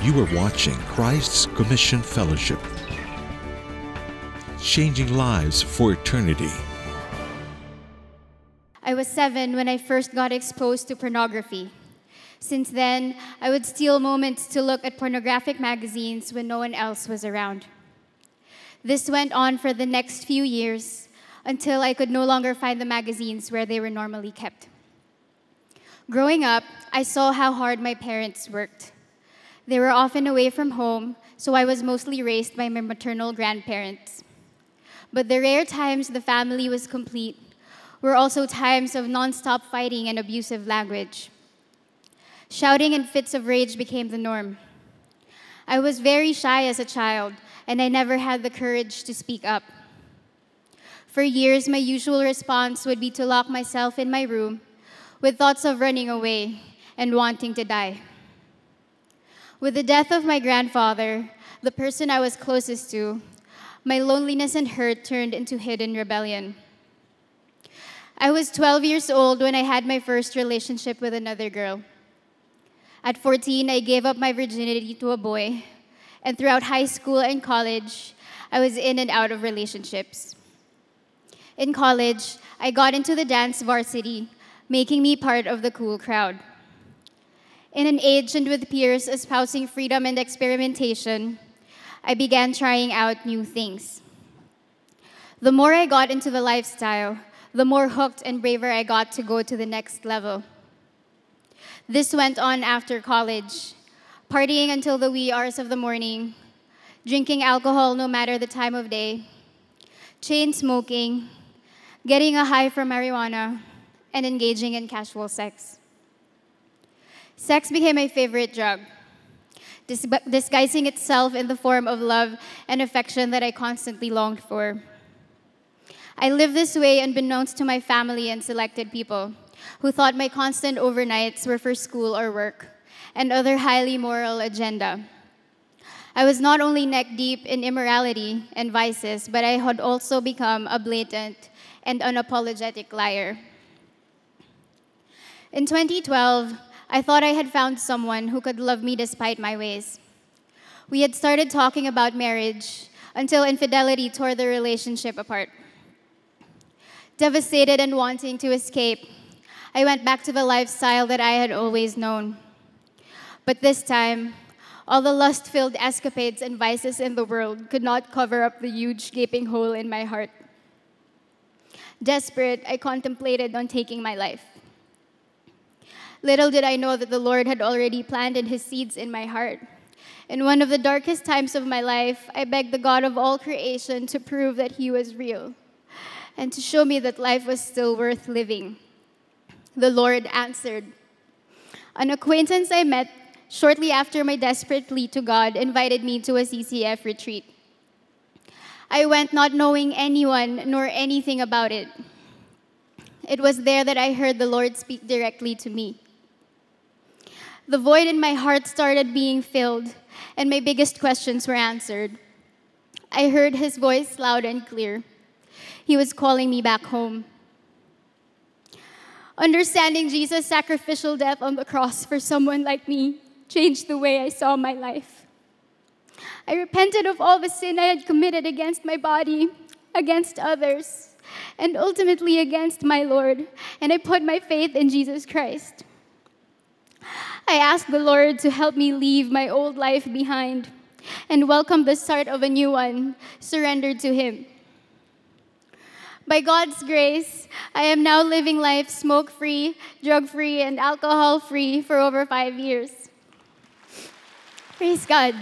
You are watching Christ's Commission Fellowship, changing lives for eternity. I was seven when I first got exposed to pornography. Since then, I would steal moments to look at pornographic magazines when no one else was around. This went on for the next few years until I could no longer find the magazines where they were normally kept. Growing up, I saw how hard my parents worked. They were often away from home, so I was mostly raised by my maternal grandparents. But the rare times the family was complete were also times of nonstop fighting and abusive language. Shouting and fits of rage became the norm. I was very shy as a child, and I never had the courage to speak up. For years, my usual response would be to lock myself in my room with thoughts of running away and wanting to die. With the death of my grandfather, the person I was closest to, my loneliness and hurt turned into hidden rebellion. I was 12 years old when I had my first relationship with another girl. At 14, I gave up my virginity to a boy, and throughout high school and college, I was in and out of relationships. In college, I got into the dance varsity, making me part of the cool crowd. In an age and with peers espousing freedom and experimentation, I began trying out new things. The more I got into the lifestyle, the more hooked and braver I got to go to the next level. This went on after college, partying until the wee hours of the morning, drinking alcohol no matter the time of day, chain smoking, getting a high from marijuana, and engaging in casual sex. Sex became my favorite drug, dis- disguising itself in the form of love and affection that I constantly longed for. I lived this way unbeknownst to my family and selected people who thought my constant overnights were for school or work and other highly moral agenda. I was not only neck deep in immorality and vices, but I had also become a blatant and unapologetic liar. In 2012, I thought I had found someone who could love me despite my ways. We had started talking about marriage until infidelity tore the relationship apart. Devastated and wanting to escape, I went back to the lifestyle that I had always known. But this time, all the lust filled escapades and vices in the world could not cover up the huge gaping hole in my heart. Desperate, I contemplated on taking my life. Little did I know that the Lord had already planted his seeds in my heart. In one of the darkest times of my life, I begged the God of all creation to prove that he was real and to show me that life was still worth living. The Lord answered. An acquaintance I met shortly after my desperate plea to God invited me to a CCF retreat. I went not knowing anyone nor anything about it. It was there that I heard the Lord speak directly to me. The void in my heart started being filled, and my biggest questions were answered. I heard his voice loud and clear. He was calling me back home. Understanding Jesus' sacrificial death on the cross for someone like me changed the way I saw my life. I repented of all the sin I had committed against my body, against others, and ultimately against my Lord, and I put my faith in Jesus Christ. I asked the Lord to help me leave my old life behind and welcome the start of a new one, surrendered to Him. By God's grace, I am now living life smoke free, drug free, and alcohol free for over five years. Praise God.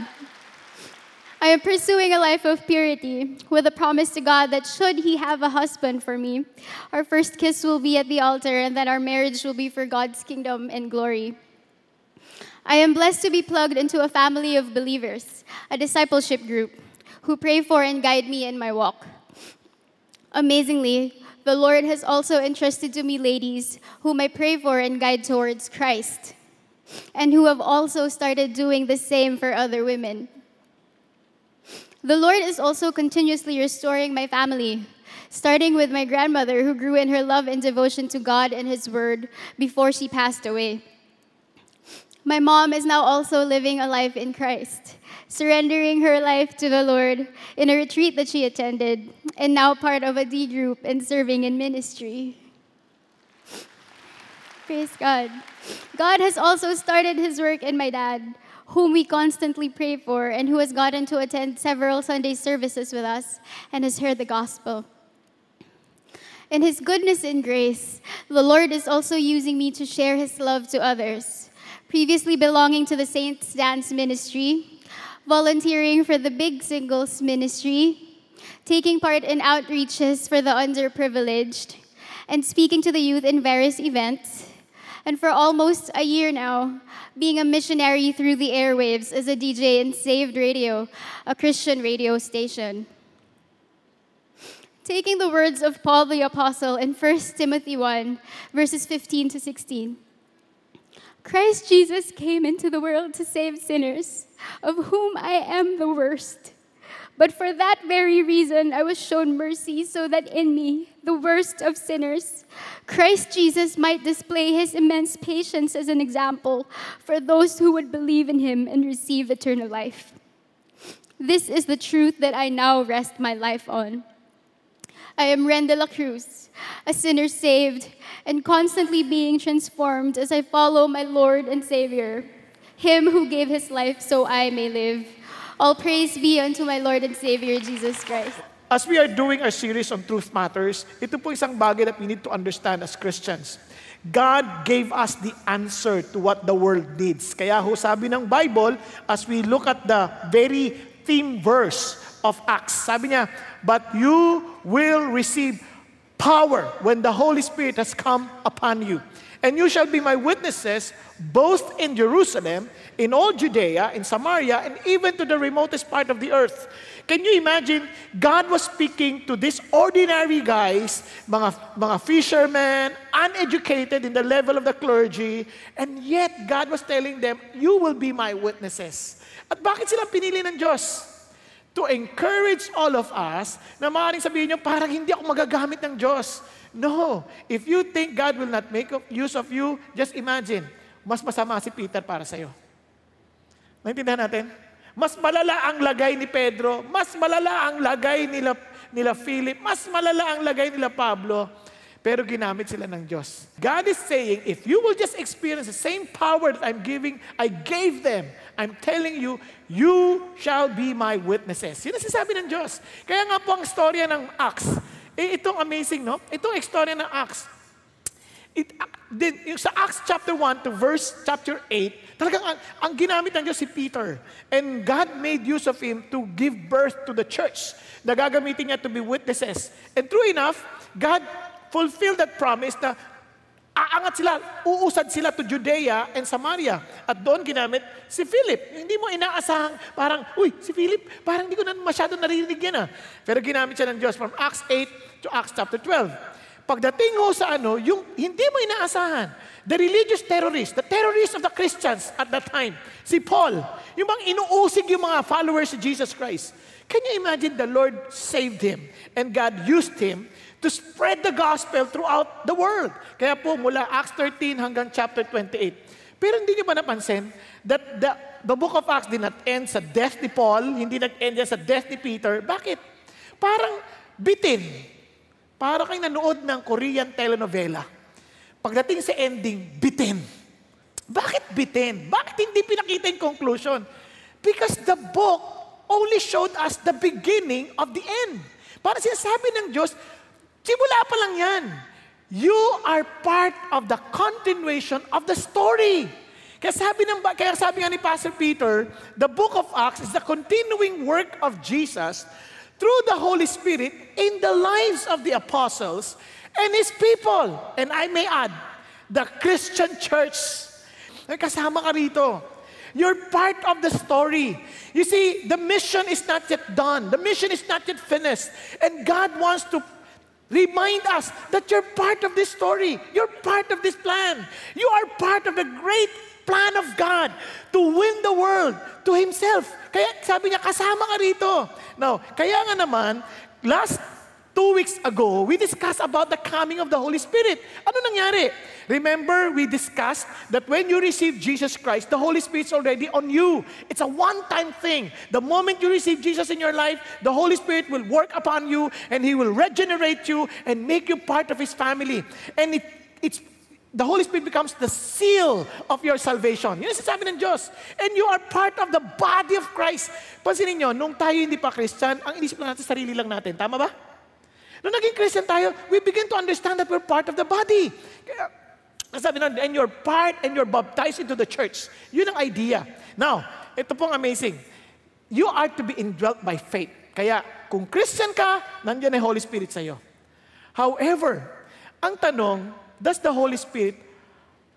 I am pursuing a life of purity with a promise to God that should He have a husband for me, our first kiss will be at the altar and that our marriage will be for God's kingdom and glory. I am blessed to be plugged into a family of believers, a discipleship group, who pray for and guide me in my walk. Amazingly, the Lord has also entrusted to me ladies whom I pray for and guide towards Christ, and who have also started doing the same for other women. The Lord is also continuously restoring my family, starting with my grandmother, who grew in her love and devotion to God and His Word before she passed away. My mom is now also living a life in Christ, surrendering her life to the Lord in a retreat that she attended, and now part of a D group and serving in ministry. Praise God. God has also started his work in my dad, whom we constantly pray for and who has gotten to attend several Sunday services with us and has heard the gospel. In his goodness and grace, the Lord is also using me to share his love to others. Previously belonging to the Saints Dance Ministry, volunteering for the Big Singles Ministry, taking part in outreaches for the underprivileged, and speaking to the youth in various events. And for almost a year now, being a missionary through the airwaves as a DJ in Saved Radio, a Christian radio station. Taking the words of Paul the Apostle in 1 Timothy 1, verses 15 to 16. Christ Jesus came into the world to save sinners, of whom I am the worst. But for that very reason, I was shown mercy so that in me, the worst of sinners, Christ Jesus might display his immense patience as an example for those who would believe in him and receive eternal life. This is the truth that I now rest my life on. I am Ren de la Cruz, a sinner saved and constantly being transformed as I follow my Lord and Savior, him who gave his life so I may live. All praise be unto my Lord and Savior, Jesus Christ. As we are doing our series on Truth Matters, ito po isang bagay that we need to understand as Christians. God gave us the answer to what the world needs. Kaya ho sabi ng Bible, as we look at the very theme verse of Acts, sabi niya, But you will receive power when the Holy Spirit has come upon you. And you shall be my witnesses both in Jerusalem, in all Judea, in Samaria, and even to the remotest part of the earth. Can you imagine? God was speaking to these ordinary guys, mga, mga fishermen, uneducated in the level of the clergy, and yet God was telling them, You will be my witnesses. At bakit sila pinili ng Diyos? To encourage all of us na maaaring sabihin nyo, parang hindi ako magagamit ng Diyos. No. If you think God will not make use of you, just imagine, mas masama si Peter para sa'yo. Naintindihan natin? Mas malala ang lagay ni Pedro, mas malala ang lagay nila, nila Philip, mas malala ang lagay nila Pablo, pero ginamit sila ng Diyos. God is saying, if you will just experience the same power that I'm giving, I gave them, I'm telling you, you shall be my witnesses. Yun ang sinasabi ng Diyos. Kaya nga po ang storya ng Acts, eh, itong amazing, no? Itong storya ng Acts, it, din, yung sa Acts chapter 1 to verse chapter 8, talagang ang, ang ginamit ng Diyos si Peter. And God made use of him to give birth to the church na gagamitin niya to be witnesses. And true enough, God fulfilled that promise na aangat sila, uusad sila to Judea and Samaria. At doon ginamit si Philip. Hindi mo inaasahang parang, uy, si Philip, parang hindi ko na masyado naririnig yan ah. Pero ginamit siya ng Diyos from Acts 8 to Acts chapter 12. Pagdating ho sa ano, yung hindi mo inaasahan, the religious terrorists, the terrorists of the Christians at that time, si Paul, yung bang inuusig yung mga followers of Jesus Christ. Can you imagine the Lord saved him and God used him to spread the gospel throughout the world. Kaya po mula Acts 13 hanggang chapter 28. Pero hindi niyo ba napansin that the, the book of Acts did not end sa death ni Paul, hindi nag-end sa death ni Peter. Bakit? Parang bitin. Para kang nanood ng Korean telenovela. Pagdating sa ending, bitin. Bakit bitin? Bakit hindi pinakita yung conclusion? Because the book only showed us the beginning of the end. Para sinasabi ng Diyos, Simula pa lang yan. You are part of the continuation of the story. Kaya sabi, ng, kaya sabi nga ni Pastor Peter, the book of Acts is the continuing work of Jesus through the Holy Spirit in the lives of the apostles and His people. And I may add, the Christian church. Kasama ka rito. You're part of the story. You see, the mission is not yet done. The mission is not yet finished. And God wants to Remind us that you're part of this story. You're part of this plan. You are part of the great plan of God to win the world to Himself. Kaya sabi niya, kasama ka rito. Now, kaya nga naman, last two weeks ago, we discussed about the coming of the Holy Spirit. Ano nangyari? Remember, we discussed that when you receive Jesus Christ, the Holy Spirit's already on you. It's a one-time thing. The moment you receive Jesus in your life, the Holy Spirit will work upon you and He will regenerate you and make you part of His family. And it, it's the Holy Spirit becomes the seal of your salvation. Yun ang sasabi ng Diyos. And you are part of the body of Christ. Pansinin nyo, nung tayo hindi pa Christian, ang inisip lang natin, sarili lang natin. Tama ba? Nung naging Christian tayo, we begin to understand that we're part of the body. Kaya, sabi nun, and you're part and you're baptized into the church. Yun ang idea. Now, ito pong amazing. You are to be indwelt by faith. Kaya, kung Christian ka, nandiyan ang Holy Spirit sa'yo. However, ang tanong, does the Holy Spirit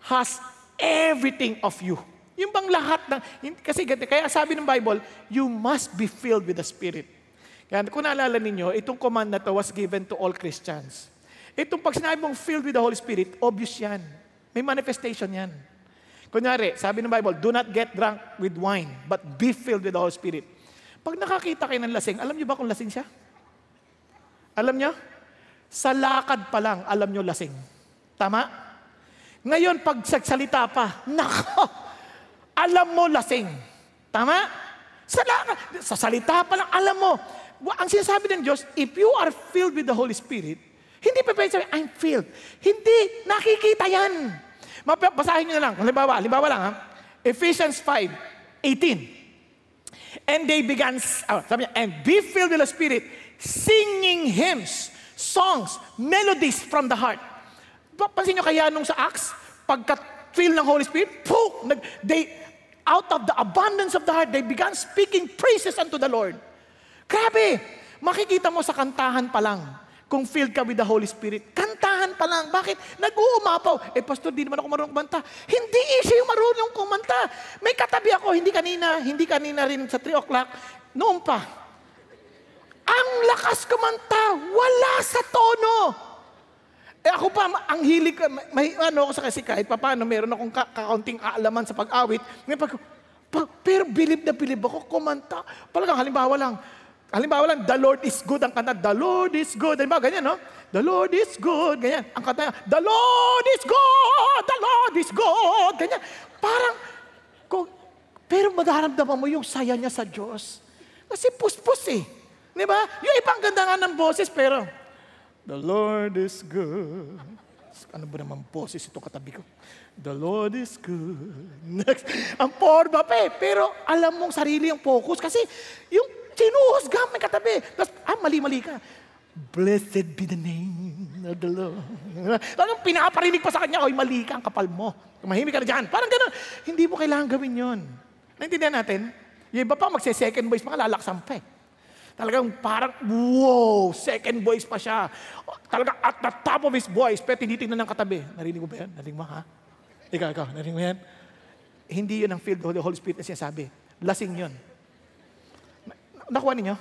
has everything of you? Yung bang lahat ng, kasi kaya sabi ng Bible, you must be filled with the Spirit. Kaya kung naalala ninyo, itong command na to was given to all Christians. Itong pag sinabi mong filled with the Holy Spirit, obvious yan. May manifestation yan. Kunyari, sabi ng Bible, do not get drunk with wine, but be filled with the Holy Spirit. Pag nakakita kayo ng lasing, alam niyo ba kung lasing siya? Alam niyo? Sa lakad pa lang, alam niyo lasing. Tama? Ngayon, pag sagsalita pa, nako, alam mo lasing. Tama? Sa, sa salita pa lang, alam mo. Ang sinasabi ng Diyos, if you are filled with the Holy Spirit, hindi pa pwede sabihin, I'm filled. Hindi, nakikita yan. Basahin nyo na lang. Halimbawa, halimbawa lang ha. Ephesians 5, 18. And they began, oh, sabi niya, and be filled with the Spirit, singing hymns, songs, melodies from the heart Pansin nyo kaya nung sa Acts, pagka-feel ng Holy Spirit, poof, nag, they, out of the abundance of the heart, they began speaking praises unto the Lord. Grabe! Makikita mo sa kantahan pa lang, kung filled ka with the Holy Spirit. Kantahan pa lang. Bakit? Nag-uumapaw. Eh, pastor, di naman ako marunong kumanta. Hindi easy yung marunong kumanta. May katabi ako, hindi kanina, hindi kanina rin sa 3 o'clock. Noon pa. Ang lakas kumanta, wala sa tono. Eh ako pa, ang hilig, may, ano ako sa kasi kahit paano, meron akong ka, kakaunting kaalaman sa pag-awit. Pag, pa, pero bilib na bilib ako, kumanta. Palagang halimbawa lang, halimbawa lang, the Lord is good ang kanta, the Lord is good. Halimbawa, ganyan, no? The Lord is good, ganyan. Ang kanta the Lord is good, the Lord is good, ganyan. Parang, kung, pero madaramdaman mo yung saya niya sa Diyos. Kasi puspos eh. Di ba? Yung ibang ganda nga ng boses, pero The Lord is good. Ano ba naman boses ito katabi ko? The Lord is good. Next. Ang porba pa eh. Pero alam mong sarili ang focus kasi yung sinuhusga may katabi. Tapos, ah, mali-mali ka. Blessed be the name of the Lord. Parang pinaparinig pa sa kanya, oy, mali ka, ang kapal mo. Mahimik ka na dyan. Parang gano'n. Hindi mo kailangan gawin yon. Naintindihan natin? Yung iba pa, magse-second voice, mga lalaksan pa eh. Talagang parang, wow, second voice pa siya. Talagang at the top of his voice, pero tinitingnan ng katabi. Narinig mo ba yan? Narinig mo, ha? Ikaw, ikaw, narinig mo yan? Hindi yun ang field of the Holy Spirit na sinasabi. Lasing yun. Nakuha ninyo?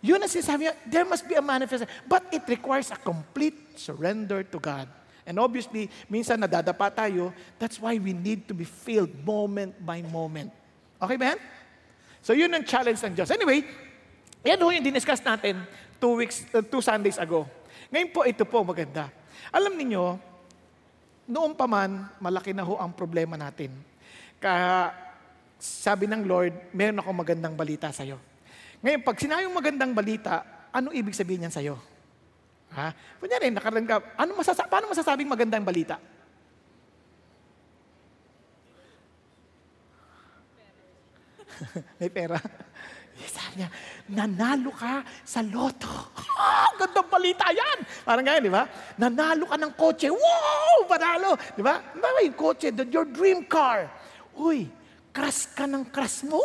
Yun ang sinasabi niya, there must be a manifestation. But it requires a complete surrender to God. And obviously, minsan nadadapa tayo, that's why we need to be filled moment by moment. Okay ba? So yun ang challenge ng Diyos. Anyway, yan ho yung diniscuss natin two weeks, uh, two Sundays ago. Ngayon po, ito po maganda. Alam niyo noon pa man, malaki na ho ang problema natin. Kaya sabi ng Lord, meron ako magandang balita sa'yo. Ngayon, pag sinayong magandang balita, ano ibig sabihin niyan sa'yo? Ha? Kunyari, nakarang ka, ano masasa paano masasabing magandang balita? May pera. Sabi niya, nanalo ka sa loto. Ah, gandang balita yan. Parang ganyan, di ba? Nanalo ka ng kotse. Wow! Panalo! Di ba? Di ba yung kotse? Your dream car. Uy, crush ka ng crush mo.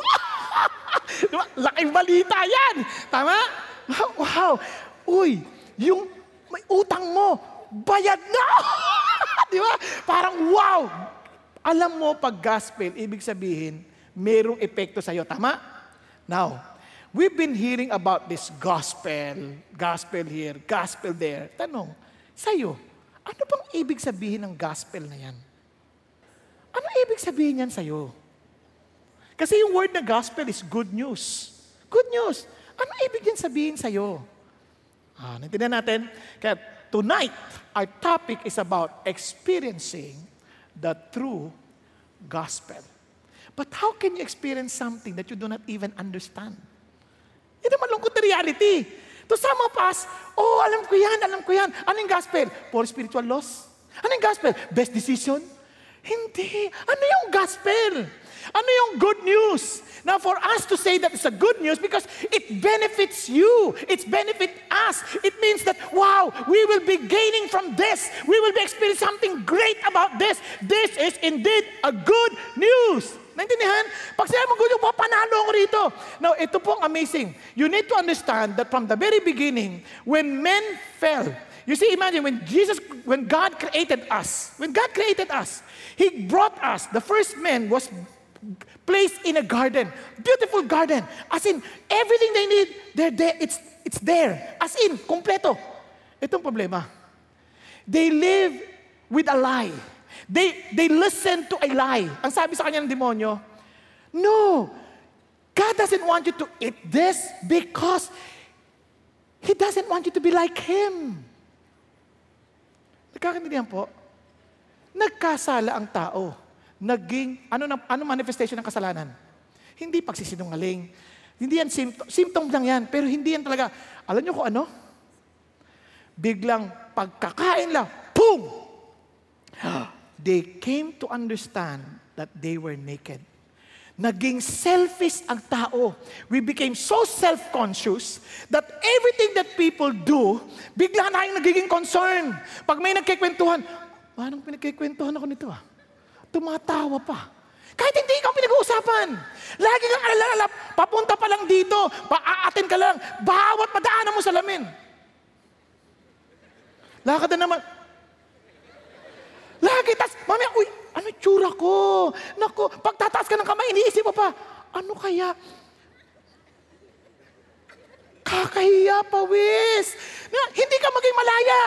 Di ba? Laking balita yan. Tama? Wow! Uy, yung may utang mo, bayad na! di ba? Parang wow! Alam mo, pag gospel, ibig sabihin, merong epekto sa'yo. Tama? Now, we've been hearing about this gospel, gospel here, gospel there. Tanong, sa'yo, ano bang ibig sabihin ng gospel na yan? Ano ibig sabihin yan sa'yo? Kasi yung word na gospel is good news. Good news. Ano ibig yan sabihin sa'yo? Ah, naintindihan natin? Kaya tonight, our topic is about experiencing the true gospel. But how can you experience something that you do not even understand? Ang malungkot na reality. To some of us, oh, alam ko yan, alam ko yan. Anong gospel? For spiritual loss? Anong gospel? Best decision? Hindi. Ano yung gospel? Ano yung good news? Now, for us to say that it's a good news because it benefits you, it's benefit us. It means that, wow, we will be gaining from this. We will be experiencing something great about this. This is indeed a good news. Naintindihan? Pag sinabi mo good news, panalo ako rito. Now, ito pong amazing. You need to understand that from the very beginning, when men fell, you see, imagine when Jesus, when God created us, when God created us, He brought us, the first man was placed in a garden, beautiful garden. As in, everything they need, they're there. It's, it's there. As in, kompleto. Itong problema. They live with a lie. They, they listen to a lie. Ang sabi sa kanya ng demonyo, No, God doesn't want you to eat this because He doesn't want you to be like Him. Nagkakaintindihan po? Nagkasala ang tao. Naging, ano, na, ano manifestation ng kasalanan? Hindi pagsisinungaling. Hindi yan symptom, symptom lang yan, pero hindi yan talaga. Alam niyo kung ano? Biglang pagkakain lang, boom! They came to understand that they were naked. Naging selfish ang tao. We became so self-conscious that everything that people do, bigla na yung nagiging concern. Pag may nagkikwentuhan, Manong pinagkikwentuhan ako nito ah. Tumatawa pa. Kahit hindi ikaw pinag-uusapan. Lagi kang alalala, papunta pa lang dito, paaatin ka lang, bawat madaanan mo sa lamin. Lakad na naman. Lagi, tas, mamaya, uy, ano tsura ko? Naku, pagtataas ka ng kamay, iniisip mo pa, ano kaya? Kakahiya, pawis. Na, hindi ka maging malaya.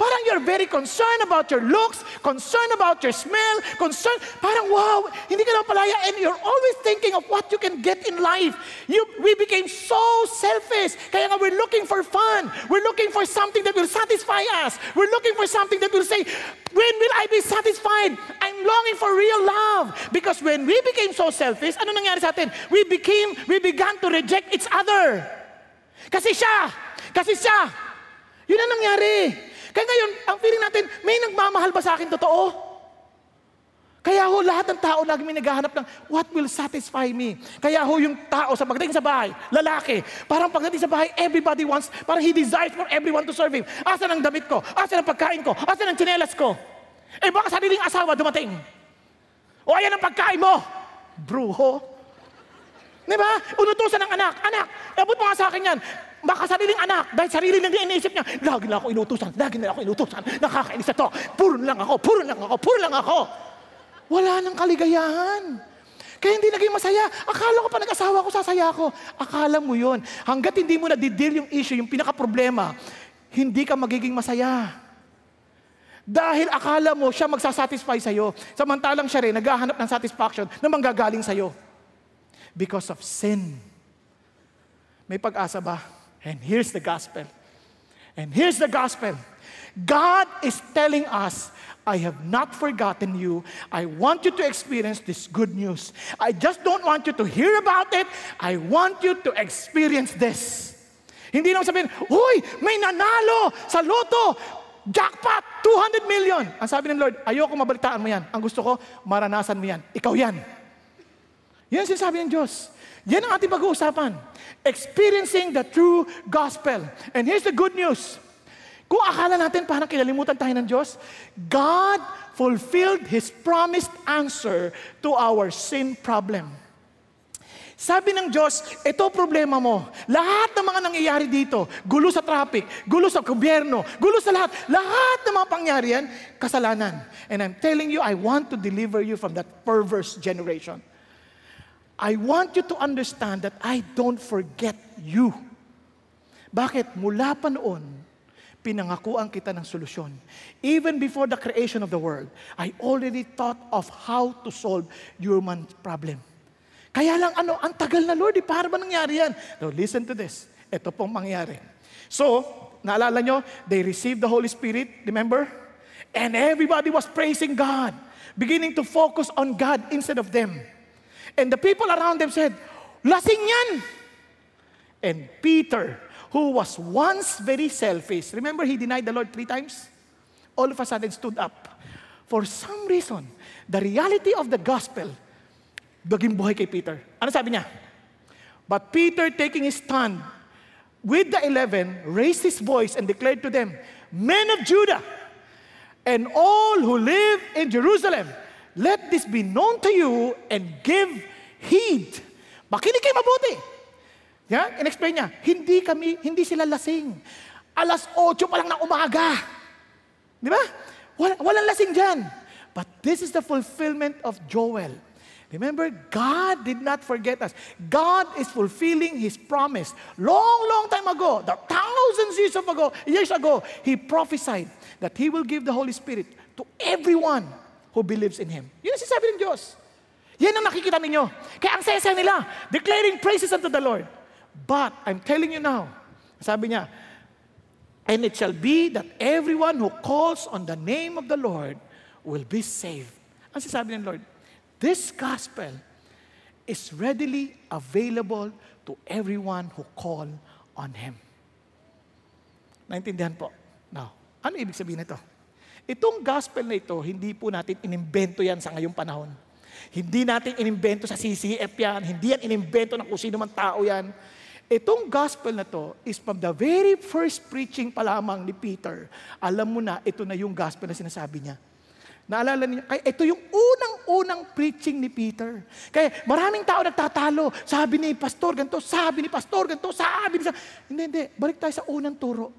Parang you're very concerned about your looks, concerned about your smell, concerned, parang wow, hindi ka palaya and you're always thinking of what you can get in life. You, we became so selfish. Kaya nga we're looking for fun. We're looking for something that will satisfy us. We're looking for something that will say, when will I be satisfied? I'm longing for real love. Because when we became so selfish, ano nangyari sa atin? We became, we began to reject each other. Kasi siya, kasi siya. Yun ang nangyari. Kaya ngayon, ang feeling natin, may nagmamahal ba sa akin totoo? Kaya ho, lahat ng tao lagi may naghahanap ng what will satisfy me. Kaya ho, yung tao sa pagdating sa bahay, lalaki, parang pagdating sa bahay, everybody wants, parang he desires for everyone to serve him. Asa ang damit ko? Asa ang pagkain ko? Asa ang tsinelas ko? Eh baka sariling asawa dumating. O ayan ang pagkain mo. Bruho. Di ba? Unutusan ng anak. Anak, abot mo nga sa akin yan. Baka sariling anak, dahil sarili lang din iniisip niya, lagi na ako inutusan, lagi na ako inutusan, nakakainis na to, puro lang ako, puro lang ako, puro lang ako. Wala nang kaligayahan. Kaya hindi naging masaya. Akala ko pa nag-asawa ko, sasaya ako. Akala mo yun. Hanggat hindi mo na-deal yung issue, yung pinaka-problema, hindi ka magiging masaya. Dahil akala mo siya magsasatisfy sa'yo. Samantalang siya rin, naghahanap ng satisfaction na manggagaling sa'yo. Because of sin. May pag-asa ba? And here's the gospel. And here's the gospel. God is telling us, I have not forgotten you. I want you to experience this good news. I just don't want you to hear about it. I want you to experience this. Hindi naman sabihin, Uy, may nanalo sa loto. Jackpot, 200 million. Ang sabi ng Lord, ayoko mabalitaan mo yan. Ang gusto ko, maranasan mo yan. Ikaw yan. Yan sinasabi ng Diyos. Yan ang ating pag-uusapan. Experiencing the true gospel. And here's the good news. Kung akala natin parang kinalimutan tayo ng Diyos, God fulfilled His promised answer to our sin problem. Sabi ng Diyos, ito problema mo. Lahat ng mga nangyayari dito, gulo sa traffic, gulo sa gobyerno, gulo sa lahat, lahat ng mga pangyarihan, kasalanan. And I'm telling you, I want to deliver you from that perverse generation. I want you to understand that I don't forget you. Bakit? Mula pa noon, pinangakuan kita ng solusyon. Even before the creation of the world, I already thought of how to solve human problem. Kaya lang ano, ang tagal na Lord, eh, para ba nangyari yan? Now listen to this. Ito pong mangyari. So, naalala nyo, they received the Holy Spirit, remember? And everybody was praising God, beginning to focus on God instead of them. And the people around them said, lasing yan! And Peter, who was once very selfish, remember he denied the Lord three times? All of a sudden stood up. For some reason, the reality of the gospel, naging buhay kay Peter. Ano sabi niya? But Peter, taking his stand with the eleven, raised his voice and declared to them, Men of Judah, and all who live in Jerusalem, let this be known to you and give heed. Makinig kayo mabuti. Yeah? In-explain niya, hindi kami, hindi sila lasing. Alas 8 pa lang ng umaga. Di ba? Wal, walang lasing dyan. But this is the fulfillment of Joel. Remember, God did not forget us. God is fulfilling His promise. Long, long time ago, the thousands years ago, years ago, He prophesied that He will give the Holy Spirit to everyone who believes in Him. Yun ang sinasabi ng Diyos. Yan ang nakikita ninyo. Kaya ang saya nila, declaring praises unto the Lord. But, I'm telling you now, sabi niya, and it shall be that everyone who calls on the name of the Lord will be saved. Ang sinasabi ng Lord, This gospel is readily available to everyone who call on Him. Naintindihan po? Now, ano ibig sabihin nito? Itong gospel na ito, hindi po natin inimbento yan sa ngayong panahon. Hindi natin inimbento sa CCF yan, hindi yan inimbento ng kung sino man tao yan. Itong gospel na to is from the very first preaching pa lamang ni Peter. Alam mo na, ito na yung gospel na sinasabi niya. Naalala niyo, kaya ito yung unang-unang preaching ni Peter. Kaya maraming tao nagtatalo. Sabi ni pastor ganito, sabi ni pastor ganito, sabi ni... Hindi, hindi. Balik tayo sa unang turo.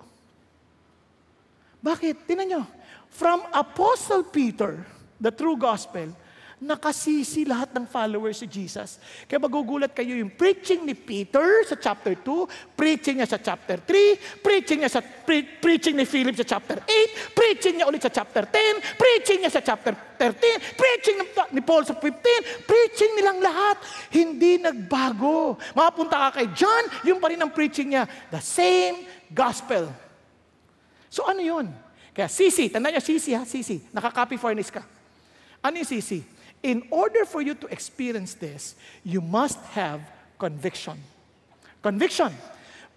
Bakit? Tinan nyo. From Apostle Peter, the true gospel, nakasisi lahat ng followers si Jesus. Kaya magugulat kayo yung preaching ni Peter sa chapter 2, preaching niya sa chapter 3, preaching niya sa pre, preaching ni Philip sa chapter 8, preaching niya ulit sa chapter 10, preaching niya sa chapter 13, preaching ni Paul sa 15, preaching nilang lahat. Hindi nagbago. Mapunta ka kay John, yung pa rin ang preaching niya. The same gospel. So ano yun? Kaya sisi, tanda niya sisi ha, sisi. Nakaka-copy furnace ka. Ano yung sisi? In order for you to experience this, you must have conviction. Conviction.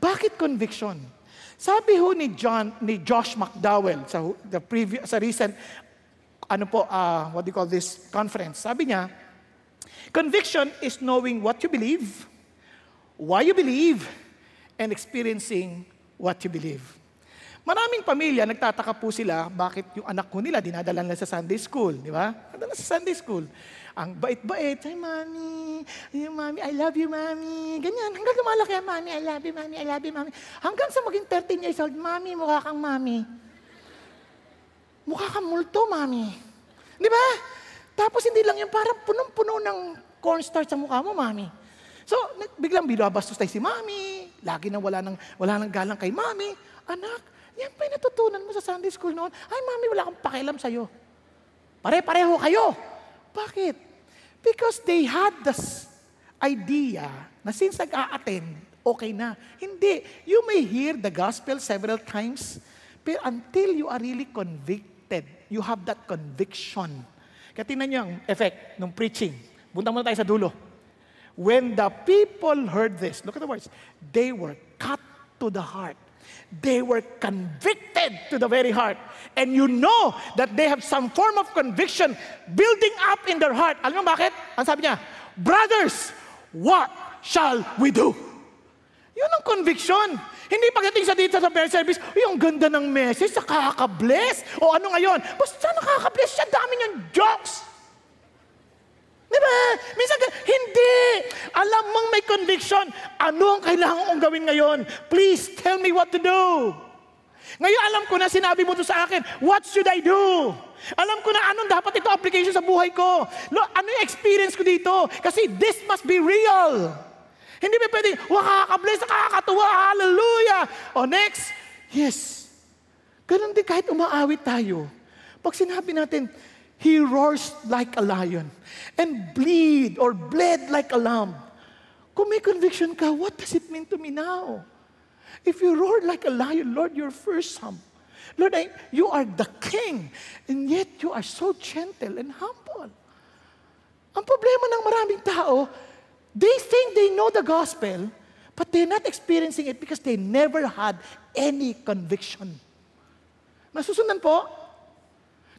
Bakit conviction? Sabi ho ni John ni Josh McDowell sa the previous sa recent ano po uh, what do you call this conference. Sabi niya, conviction is knowing what you believe, why you believe, and experiencing what you believe. Maraming pamilya, nagtataka po sila, bakit yung anak ko nila, dinadala nila sa Sunday school, di ba? Nadala sa Sunday school. Ang bait-bait, ay mami, ay mami, I love you mami. Ganyan, hanggang lumalaki mami, I love you mami, I love you mami. Hanggang sa maging 13 years old, mami, mukha kang mami. Mukha kang multo, mami. Di ba? Tapos hindi lang yung parang punong-puno ng cornstarch sa mukha mo, mami. So, biglang binabastos tayo si mami. Lagi na wala nang, wala nang galang kay mami. Anak, yan pa natutunan mo sa Sunday school noon. Ay, mami, wala akong pakialam sa'yo. Pare-pareho kayo. Bakit? Because they had this idea na since nag-a-attend, okay na. Hindi. You may hear the gospel several times, but until you are really convicted, you have that conviction. Kaya tingnan niyo ang effect ng preaching. Bunta muna tayo sa dulo. When the people heard this, look at the words, they were cut to the heart. They were convicted to the very heart. And you know that they have some form of conviction building up in their heart. Alam mo bakit? Ang sabi niya, Brothers, what shall we do? Yun ang conviction. Hindi pagdating sa dito sa prayer service, yung ganda ng message, nakaka-bless. O ano ngayon? Basta nakaka-bless siya, dami niyang jokes. Di ba? Minsan, hindi. Alam mong may conviction. Ano ang kailangan kong gawin ngayon? Please tell me what to do. Ngayon alam ko na sinabi mo to sa akin, what should I do? Alam ko na anong dapat ito application sa buhay ko. Ano yung experience ko dito? Kasi this must be real. Hindi ba pwedeng, wakaka-bless, nakakatuwa, hallelujah. O next, yes. Ganon din kahit umaawit tayo. Pag sinabi natin, He roars like a lion and bleed or bled like a lamb. Kung may conviction ka, what does it mean to me now? If you roar like a lion, Lord, you're fearsome. Lord, I, you are the king, and yet you are so gentle and humble. Ang problema ng maraming tao, they think they know the gospel, but they're not experiencing it because they never had any conviction. Nasusundan po?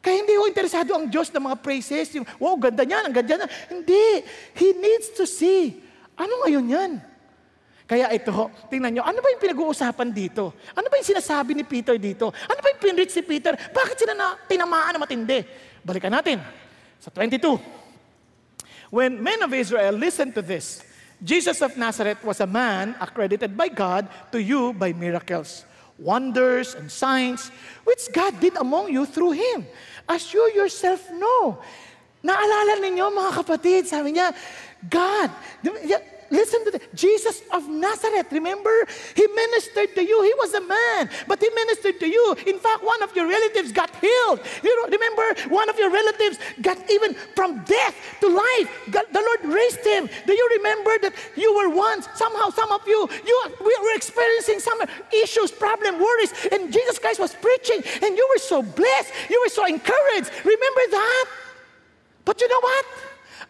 Kaya hindi ho interesado ang Diyos ng mga praises, yung, wow, ganda niyan, ang ganda niyan. Hindi. He needs to see, ano ngayon yan? Kaya ito, tingnan nyo, ano ba yung pinag-uusapan dito? Ano ba yung sinasabi ni Peter dito? Ano ba yung pinrich si Peter? Bakit sila na tinamaan na matindi? Balikan natin. Sa 22. When men of Israel listened to this, Jesus of Nazareth was a man accredited by God to you by miracles, wonders, and signs, which God did among you through Him, as you yourself know. Naalala ninyo, mga kapatid, sabi niya, God, Listen to this. Jesus of Nazareth, remember? He ministered to you. He was a man, but he ministered to you. In fact, one of your relatives got healed. You know, remember, one of your relatives got even from death to life. God, the Lord raised him. Do you remember that you were once, somehow, some of you, you we were experiencing some issues, problem, worries, and Jesus Christ was preaching, and you were so blessed. You were so encouraged. Remember that? But you know what?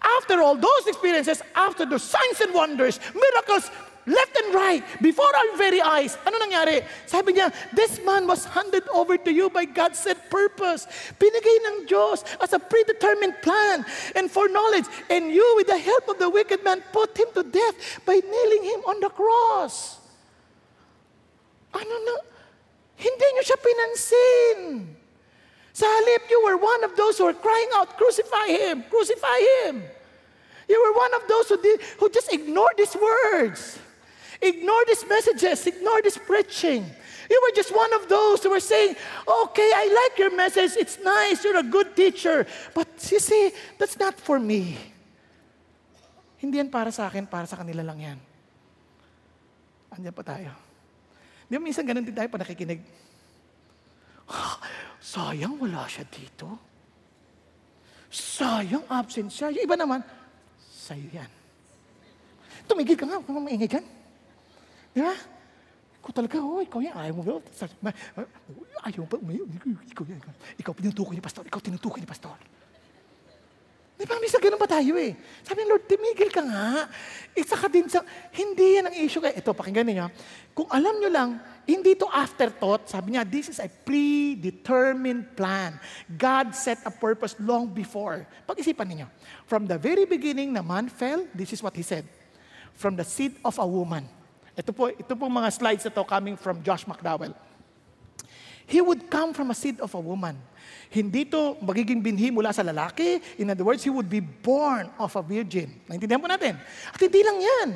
After all those experiences, after the signs and wonders, miracles, left and right, before our very eyes, ano nangyari? Sabi niya, this man was handed over to you by God's set purpose. Binigay ng Diyos as a predetermined plan and foreknowledge. And you, with the help of the wicked man, put him to death by nailing him on the cross. Ano na? Hindi niyo siya pinansin. Sa halip, you were one of those who were crying out, Crucify Him! Crucify Him! You were one of those who, did, who just ignored His words, ignored His messages, ignored His preaching. You were just one of those who were saying, Okay, I like your message, it's nice, you're a good teacher, but you see, that's not for me. Hindi yan para sa akin, para sa kanila lang yan. Andiyan pa tayo. Di ba minsan ganun din tayo pa nakikinig? Sayang wala siya dito. Sayang absent siya. Yung iba naman, sa'yo yan. Tumigil ka nga, huwag kang maingay dyan. Di ba? Ikaw talaga, oh, ikaw yan. Ayaw mo ba? Ayaw mo ba? Ikaw yan. Ikaw tinutukoy ni Pastor. Ikaw tinutukoy ni Pastor. Di ba, minsan ganun pa tayo eh. Sabi ng Lord, tumigil ka nga. Isa ka din sa, hindi yan ang issue. Kaya, ito, pakinggan niyo. Kung alam nyo lang, hindi to afterthought. Sabi niya, this is a predetermined plan. God set a purpose long before. Pag-isipan niyo. From the very beginning na man fell, this is what he said. From the seed of a woman. Ito po, ito po mga slides ito coming from Josh McDowell. He would come from a seed of a woman. Hindi to magiging binhi mula sa lalaki. In other words, he would be born of a virgin. Naintindihan po natin. At hindi lang yan.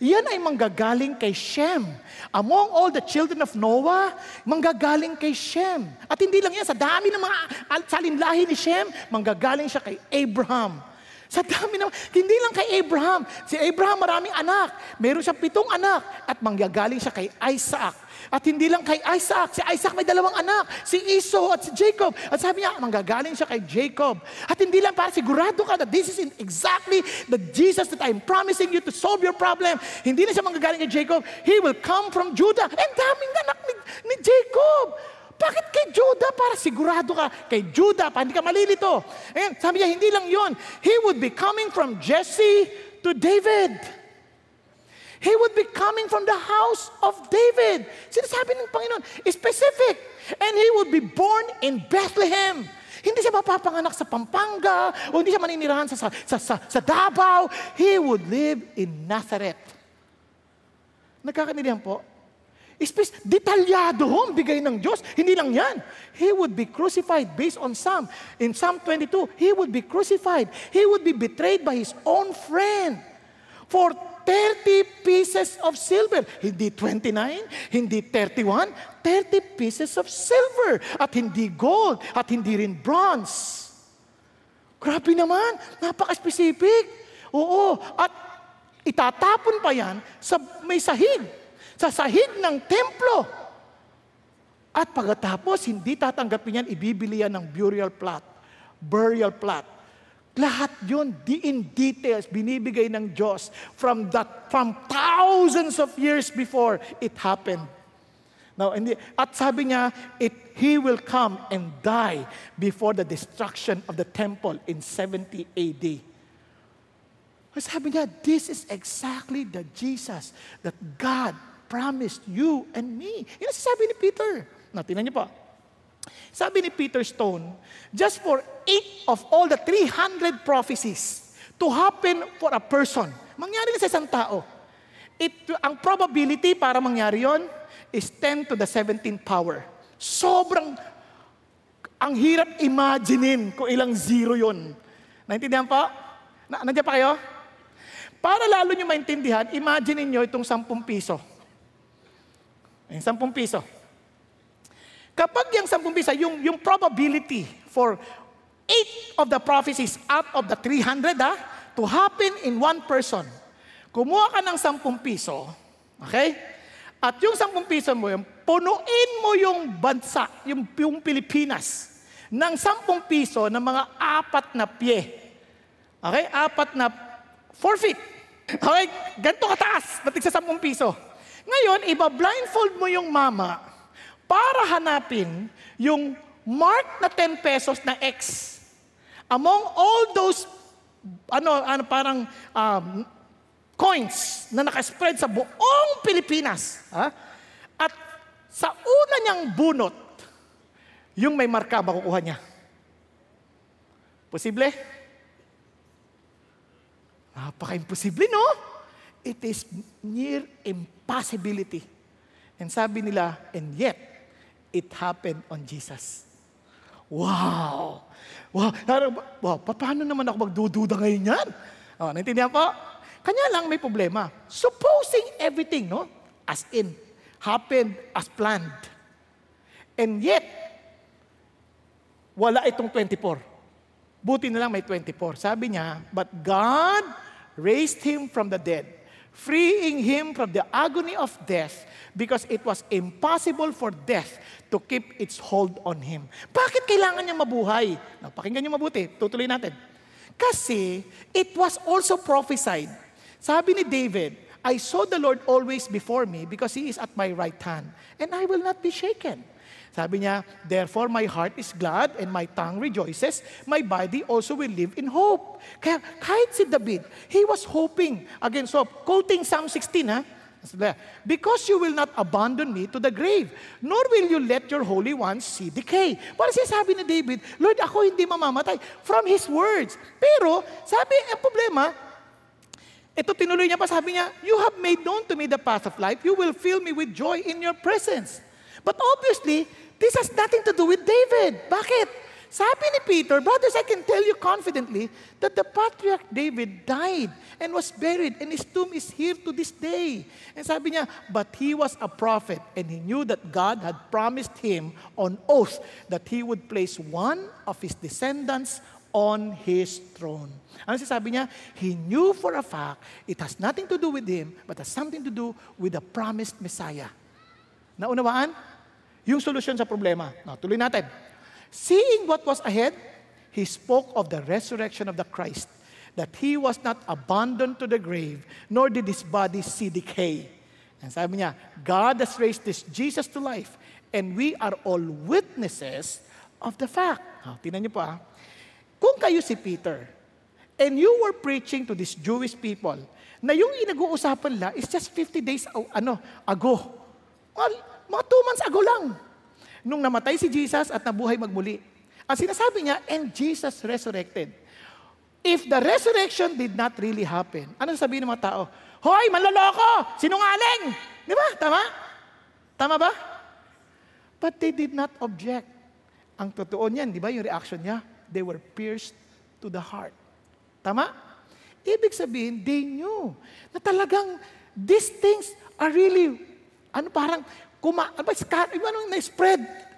Yan ay manggagaling kay Shem. Among all the children of Noah, manggagaling kay Shem. At hindi lang yan, sa dami ng mga salinlahi ni Shem, manggagaling siya kay Abraham. Sa dami naman, hindi lang kay Abraham. Si Abraham maraming anak. Meron siya pitong anak. At manggagaling siya kay Isaac. At hindi lang kay Isaac. Si Isaac may dalawang anak. Si Esau at si Jacob. At sabi niya, manggagaling siya kay Jacob. At hindi lang para sigurado ka that this is exactly the Jesus that I'm promising you to solve your problem. Hindi na siya manggagaling kay Jacob. He will come from Judah. And daming anak ni, ni Jacob. Bakit kay Judah? Para sigurado ka kay Judah, para hindi ka malilito. Ayan, sabi niya, hindi lang yon. He would be coming from Jesse to David. He would be coming from the house of David. Sinasabi ng Panginoon, specific. And he would be born in Bethlehem. Hindi siya mapapanganak sa Pampanga, o hindi siya maninirahan sa, sa, sa, sa, Davao. He would live in Nazareth. Nagkakaintindihan po? Espes, detalyado ho ang bigay ng Diyos. Hindi lang yan. He would be crucified based on Psalm. In Psalm 22, he would be crucified. He would be betrayed by his own friend. For 30 pieces of silver. Hindi 29, hindi 31, 30 pieces of silver. At hindi gold, at hindi rin bronze. Grabe naman, napaka-specific. Oo, at itatapon pa yan sa may sahig sa sahig ng templo. At pagkatapos, hindi tatanggapin yan, ibibili yan ng burial plot, burial plot. Lahat yun, di in details, binibigay ng Diyos from that, from thousands of years before it happened. No, hindi. At sabi niya, it, he will come and die before the destruction of the temple in 70 AD. Sabi niya, this is exactly the Jesus that God promised you and me. Yan sabi ni Peter. Na, tingnan niyo po. Sabi ni Peter Stone, just for eight of all the 300 prophecies to happen for a person, mangyari sa isang tao, it, ang probability para mangyari yon is 10 to the 17th power. Sobrang, ang hirap imaginein kung ilang zero yon. Naintindihan po? Na, nandiyan pa kayo? Para lalo nyo maintindihan, imagine niyo itong 10 piso. Yung 10 piso. Kapag yung 10 piso, yung, yung probability for 8 of the prophecies out of the 300 ah, to happen in one person, kumuha ka ng 10 piso, okay? At yung 10 piso mo, yung, punuin mo yung bansa, yung, yung Pilipinas, ng 10 piso ng mga apat na pie. Okay? Apat na 4 feet. Okay? Ganito kataas, batik sa 10 piso. Ngayon, iba-blindfold mo yung mama para hanapin yung mark na 10 pesos na X. Among all those, ano, ano parang um, coins na nakaspread sa buong Pilipinas. Ha? At sa una niyang bunot, yung may marka makukuha niya. Posible? Napaka-imposible, no? It is near impossibility. And sabi nila, and yet, it happened on Jesus. Wow! Wow! Wow, paano naman ako magdududa ngayon yan? Oh, naintindihan po? Kanya lang may problema. Supposing everything, no? As in, happened as planned. And yet, wala itong 24. Buti na lang may 24. Sabi niya, but God raised him from the dead, freeing him from the agony of death because it was impossible for death to keep its hold on him. Bakit kailangan niya mabuhay? Now, pakinggan niyo mabuti. Tutuloy natin. Kasi it was also prophesied sabi ni David, I saw the Lord always before me because He is at my right hand, and I will not be shaken. Sabi niya, therefore my heart is glad and my tongue rejoices, my body also will live in hope. Kaya kahit si David, he was hoping against hope. Quoting Psalm 16, ha? Because you will not abandon me to the grave, nor will you let your Holy One see decay. Para sabi ni David, Lord, ako hindi mamamatay from His words. Pero, sabi, ang problema, ito tinuloy niya pa, sabi niya, You have made known to me the path of life. You will fill me with joy in your presence. But obviously, this has nothing to do with David. Bakit? Sabi ni Peter, Brothers, I can tell you confidently that the patriarch David died and was buried, and his tomb is here to this day. And sabi niya, But he was a prophet, and he knew that God had promised him on oath that he would place one of his descendants on his throne. Ano sabi niya? He knew for a fact it has nothing to do with him, but has something to do with the promised Messiah. Naunawaan? Yung solusyon sa problema. No, tuloy natin. Seeing what was ahead, he spoke of the resurrection of the Christ, that he was not abandoned to the grave, nor did his body see decay. And sabi niya, God has raised this Jesus to life, and we are all witnesses of the fact. Oh, tingnan niyo po ah. Kung kayo si Peter, and you were preaching to these Jewish people, na yung inag-uusapan nila is just 50 days ano, ago. Well, mga two months ago lang. Nung namatay si Jesus at nabuhay magmuli. Ang sinasabi niya, and Jesus resurrected. If the resurrection did not really happen, ano sabihin ng mga tao? Hoy, manloloko! Sinungaling! Di ba? Tama? Tama ba? But they did not object. Ang totoo niyan, di ba yung reaction niya? they were pierced to the heart. Tama? Ibig sabihin, they knew na talagang these things are really, ano parang, kuma, ano ba, ano, na-spread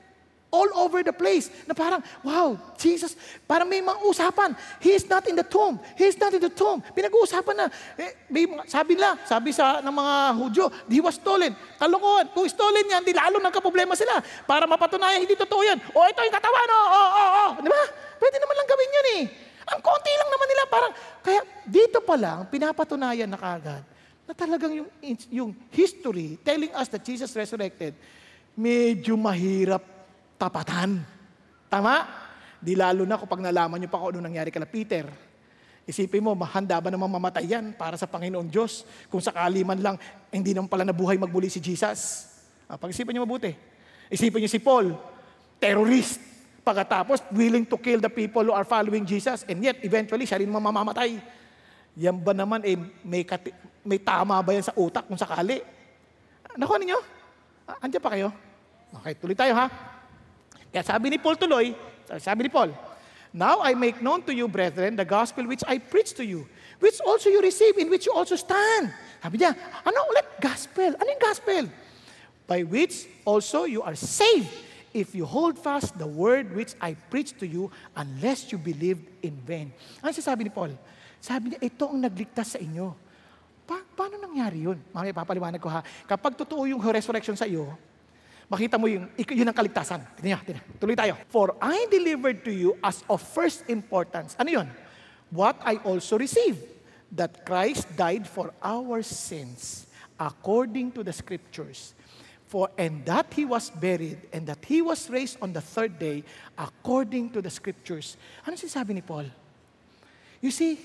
all over the place. Na parang, wow, Jesus, parang may mga usapan. He is not in the tomb. He is not in the tomb. Pinag-uusapan na. Eh, may, sabi nila, sabi sa ng mga Hudyo, he was stolen. Kalokohan. Kung stolen yan, di lalo nagka-problema sila. Para mapatunayan, hindi totoo yan. O, ito yung katawan, o, o, o, o. Di ba? Pwede naman lang gawin yun eh. Ang konti lang naman nila, parang, kaya dito pa lang, pinapatunayan na kagad na talagang yung, yung history telling us that Jesus resurrected medyo mahirap tapatan. Tama? Di lalo na kapag nalaman niyo pa kung ano nangyari kala Peter. Isipin mo, mahanda ba namang mamatay yan para sa Panginoon Diyos kung sakali man lang hindi naman pala nabuhay magbuli si Jesus? Ah, pag-isipan niyo mabuti. Isipin niyo si Paul, terrorist. Pagkatapos, willing to kill the people who are following Jesus and yet eventually siya rin mamamatay. Yan ba naman eh, may, kati- may tama ba yan sa utak kung sakali? Nakuha ninyo? Ah, Andiyan pa kayo? Okay, tuloy tayo ha. Kaya sabi ni Paul tuloy, sabi ni Paul, Now I make known to you, brethren, the gospel which I preach to you, which also you receive, in which you also stand. Sabi niya, ano ulit? Gospel. Ano yung gospel? By which also you are saved, if you hold fast the word which I preach to you, unless you believed in vain. Ano sabi ni Paul? Sabi niya, ito ang nagligtas sa inyo. Pa- paano nangyari yun? Mamaya papaliwanag ko ha. Kapag totoo yung resurrection sa iyo, makita mo yung, yun ang kaligtasan. Tignan niyo, tignan. Tuloy tayo. For I delivered to you as of first importance. Ano yun? What I also received, that Christ died for our sins, according to the scriptures. For and that he was buried, and that he was raised on the third day, according to the scriptures. Ano sinasabi ni Paul? You see,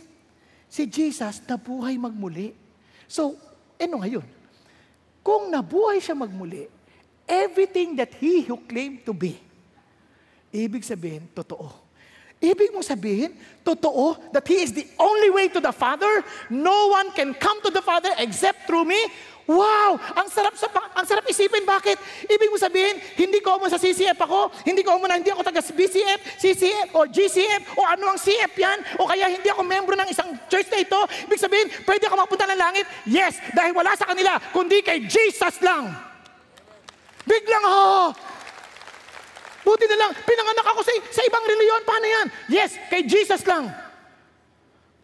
si Jesus nabuhay magmuli. So, ano ngayon? Kung nabuhay siya magmuli, everything that he who claimed to be, ibig sabihin, totoo. Ibig mong sabihin, totoo, that He is the only way to the Father. No one can come to the Father except through me. Wow! Ang sarap sa ang sarap isipin bakit? Ibig mong sabihin, hindi ko mo sa CCF ako, hindi ko mo na hindi ako taga BCF, CCF o GCF o ano ang CF yan o kaya hindi ako membro ng isang church na ito. Ibig sabihin, pwede ako mapunta ng langit? Yes, dahil wala sa kanila kundi kay Jesus lang. Biglang oh, Buti na lang, pinanganak ako sa, sa ibang reliyon. Paano yan? Yes, kay Jesus lang.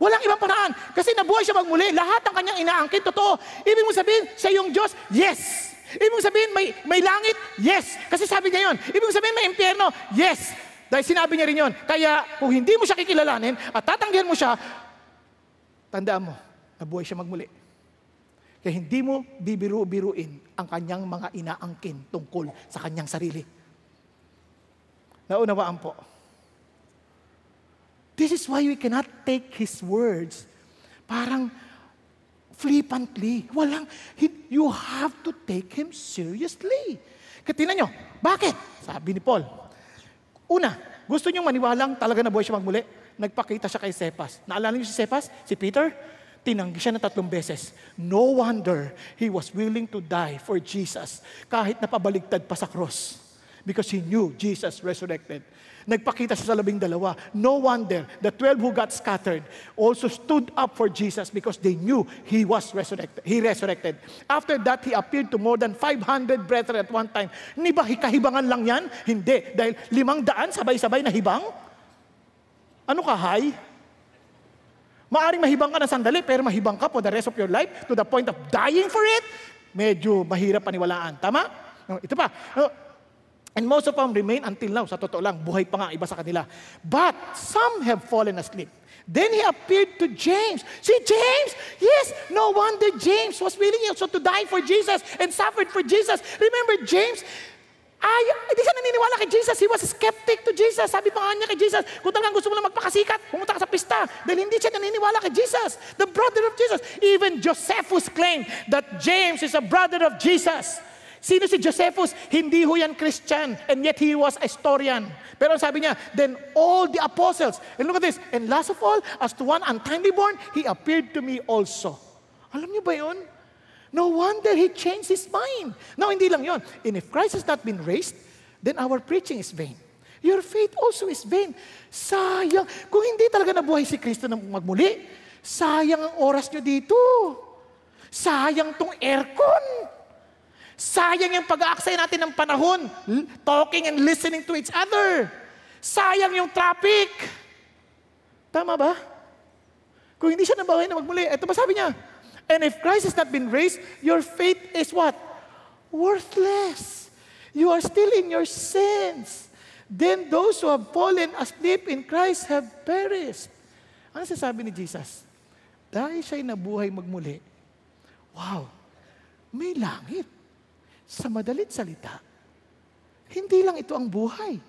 Walang ibang paraan. Kasi nabuhay siya magmuli. Lahat ng kanyang inaangkin, totoo. Ibig mo sabihin, siya yung Diyos? Yes. Ibig mo sabihin, may, may langit? Yes. Kasi sabi niya yun. Ibig mo sabihin, may impyerno? Yes. Dahil sinabi niya rin yun. Kaya, kung hindi mo siya kikilalanin at tatanggihan mo siya, tandaan mo, nabuhay siya magmuli. Kaya hindi mo bibiru-biruin ang kanyang mga inaangkin tungkol sa kanyang sarili. Naunawaan po. This is why we cannot take His words parang flippantly. Walang, you have to take Him seriously. Katinan nyo, bakit? Sabi ni Paul. Una, gusto nyo maniwalang talaga na buhay siya magmuli? Nagpakita siya kay Cephas. Naalala niyo si Cephas? Si Peter? Tinanggi siya ng tatlong beses. No wonder he was willing to die for Jesus kahit napabaligtad pa sa cross. Because he knew Jesus resurrected. Nagpakita siya sa labing dalawa. No wonder the 12 who got scattered also stood up for Jesus because they knew he was resurrected. He resurrected. After that, he appeared to more than 500 brethren at one time. Hindi ba kahibangan lang yan? Hindi. Dahil limang daan sabay-sabay na hibang? Ano ka, high? Maaring mahibang ka ng sandali, pero mahibang ka for the rest of your life to the point of dying for it. Medyo mahirap paniwalaan. Tama? Ito pa. And most of them remain until now. Sa totoo lang, buhay pa nga iba sa kanila. But some have fallen asleep. Then he appeared to James. See, James, yes, no wonder James was willing also to die for Jesus and suffered for Jesus. Remember, James, ay, hindi siya naniniwala kay Jesus. He was a skeptic to Jesus. Sabi pa niya kay Jesus, kung talagang gusto mo lang magpakasikat, pumunta ka sa pista. Dahil hindi siya naniniwala kay Jesus. The brother of Jesus. Even Josephus claimed that James is a brother of Jesus. Sino si Josephus? Hindi ho yan Christian, and yet he was a historian. Pero sabi niya, then all the apostles, and look at this, and last of all, as to one untimely born, he appeared to me also. Alam niyo ba yun? No wonder he changed his mind. No, hindi lang yon. And if Christ has not been raised, then our preaching is vain. Your faith also is vain. Sayang. Kung hindi talaga nabuhay si Kristo na magmuli, sayang ang oras nyo dito. Sayang tong aircon. Sayang yung pag-aaksay natin ng panahon, talking and listening to each other. Sayang yung traffic. Tama ba? Kung hindi siya nabahay na magmuli, ito ba sabi niya? And if Christ has not been raised, your faith is what? Worthless. You are still in your sins. Then those who have fallen asleep in Christ have perished. Ano sasabi ni Jesus? Dahil siya'y nabuhay magmuli, wow, may langit. Sa madalit salita, Hindi lang ito ang buhay.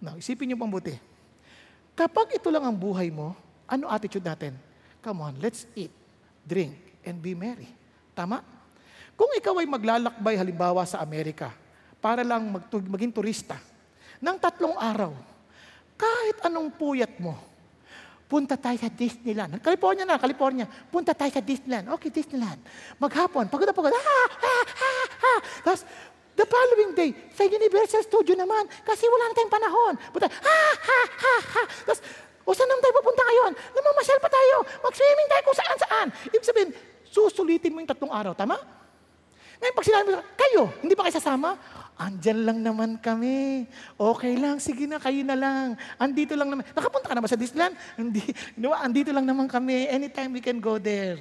Now, isipin niyo mabuti. Kapag ito lang ang buhay mo, ano attitude natin? Come on, let's eat, drink, and be merry. Tama? Kung ikaw ay maglalakbay halimbawa sa Amerika para lang mag- maging turista ng tatlong araw, kahit anong puyat mo, punta tayo sa Disneyland. California na, California. Punta tayo sa Disneyland. Okay, Disneyland. Maghapon, pagod na pagod. Ha, ha, ha, ha. Tapos, the following day, sa Universal Studio naman, kasi wala na tayong panahon. Punta, ha, ha, ha, ha. Tapos, o saan naman tayo pupunta ngayon? Namamasyal pa tayo. Mag-swimming tayo kung saan-saan. Ibig sabihin, susulitin mo yung tatlong araw. Tama? Ngayon, pag sinabi mo, kayo, hindi ba kayo sasama? Andyan lang naman kami. Okay lang, sige na, kayo na lang. Andito lang naman. Nakapunta ka na ba sa Disneyland? Hindi. No, andito lang naman kami. Anytime we can go there.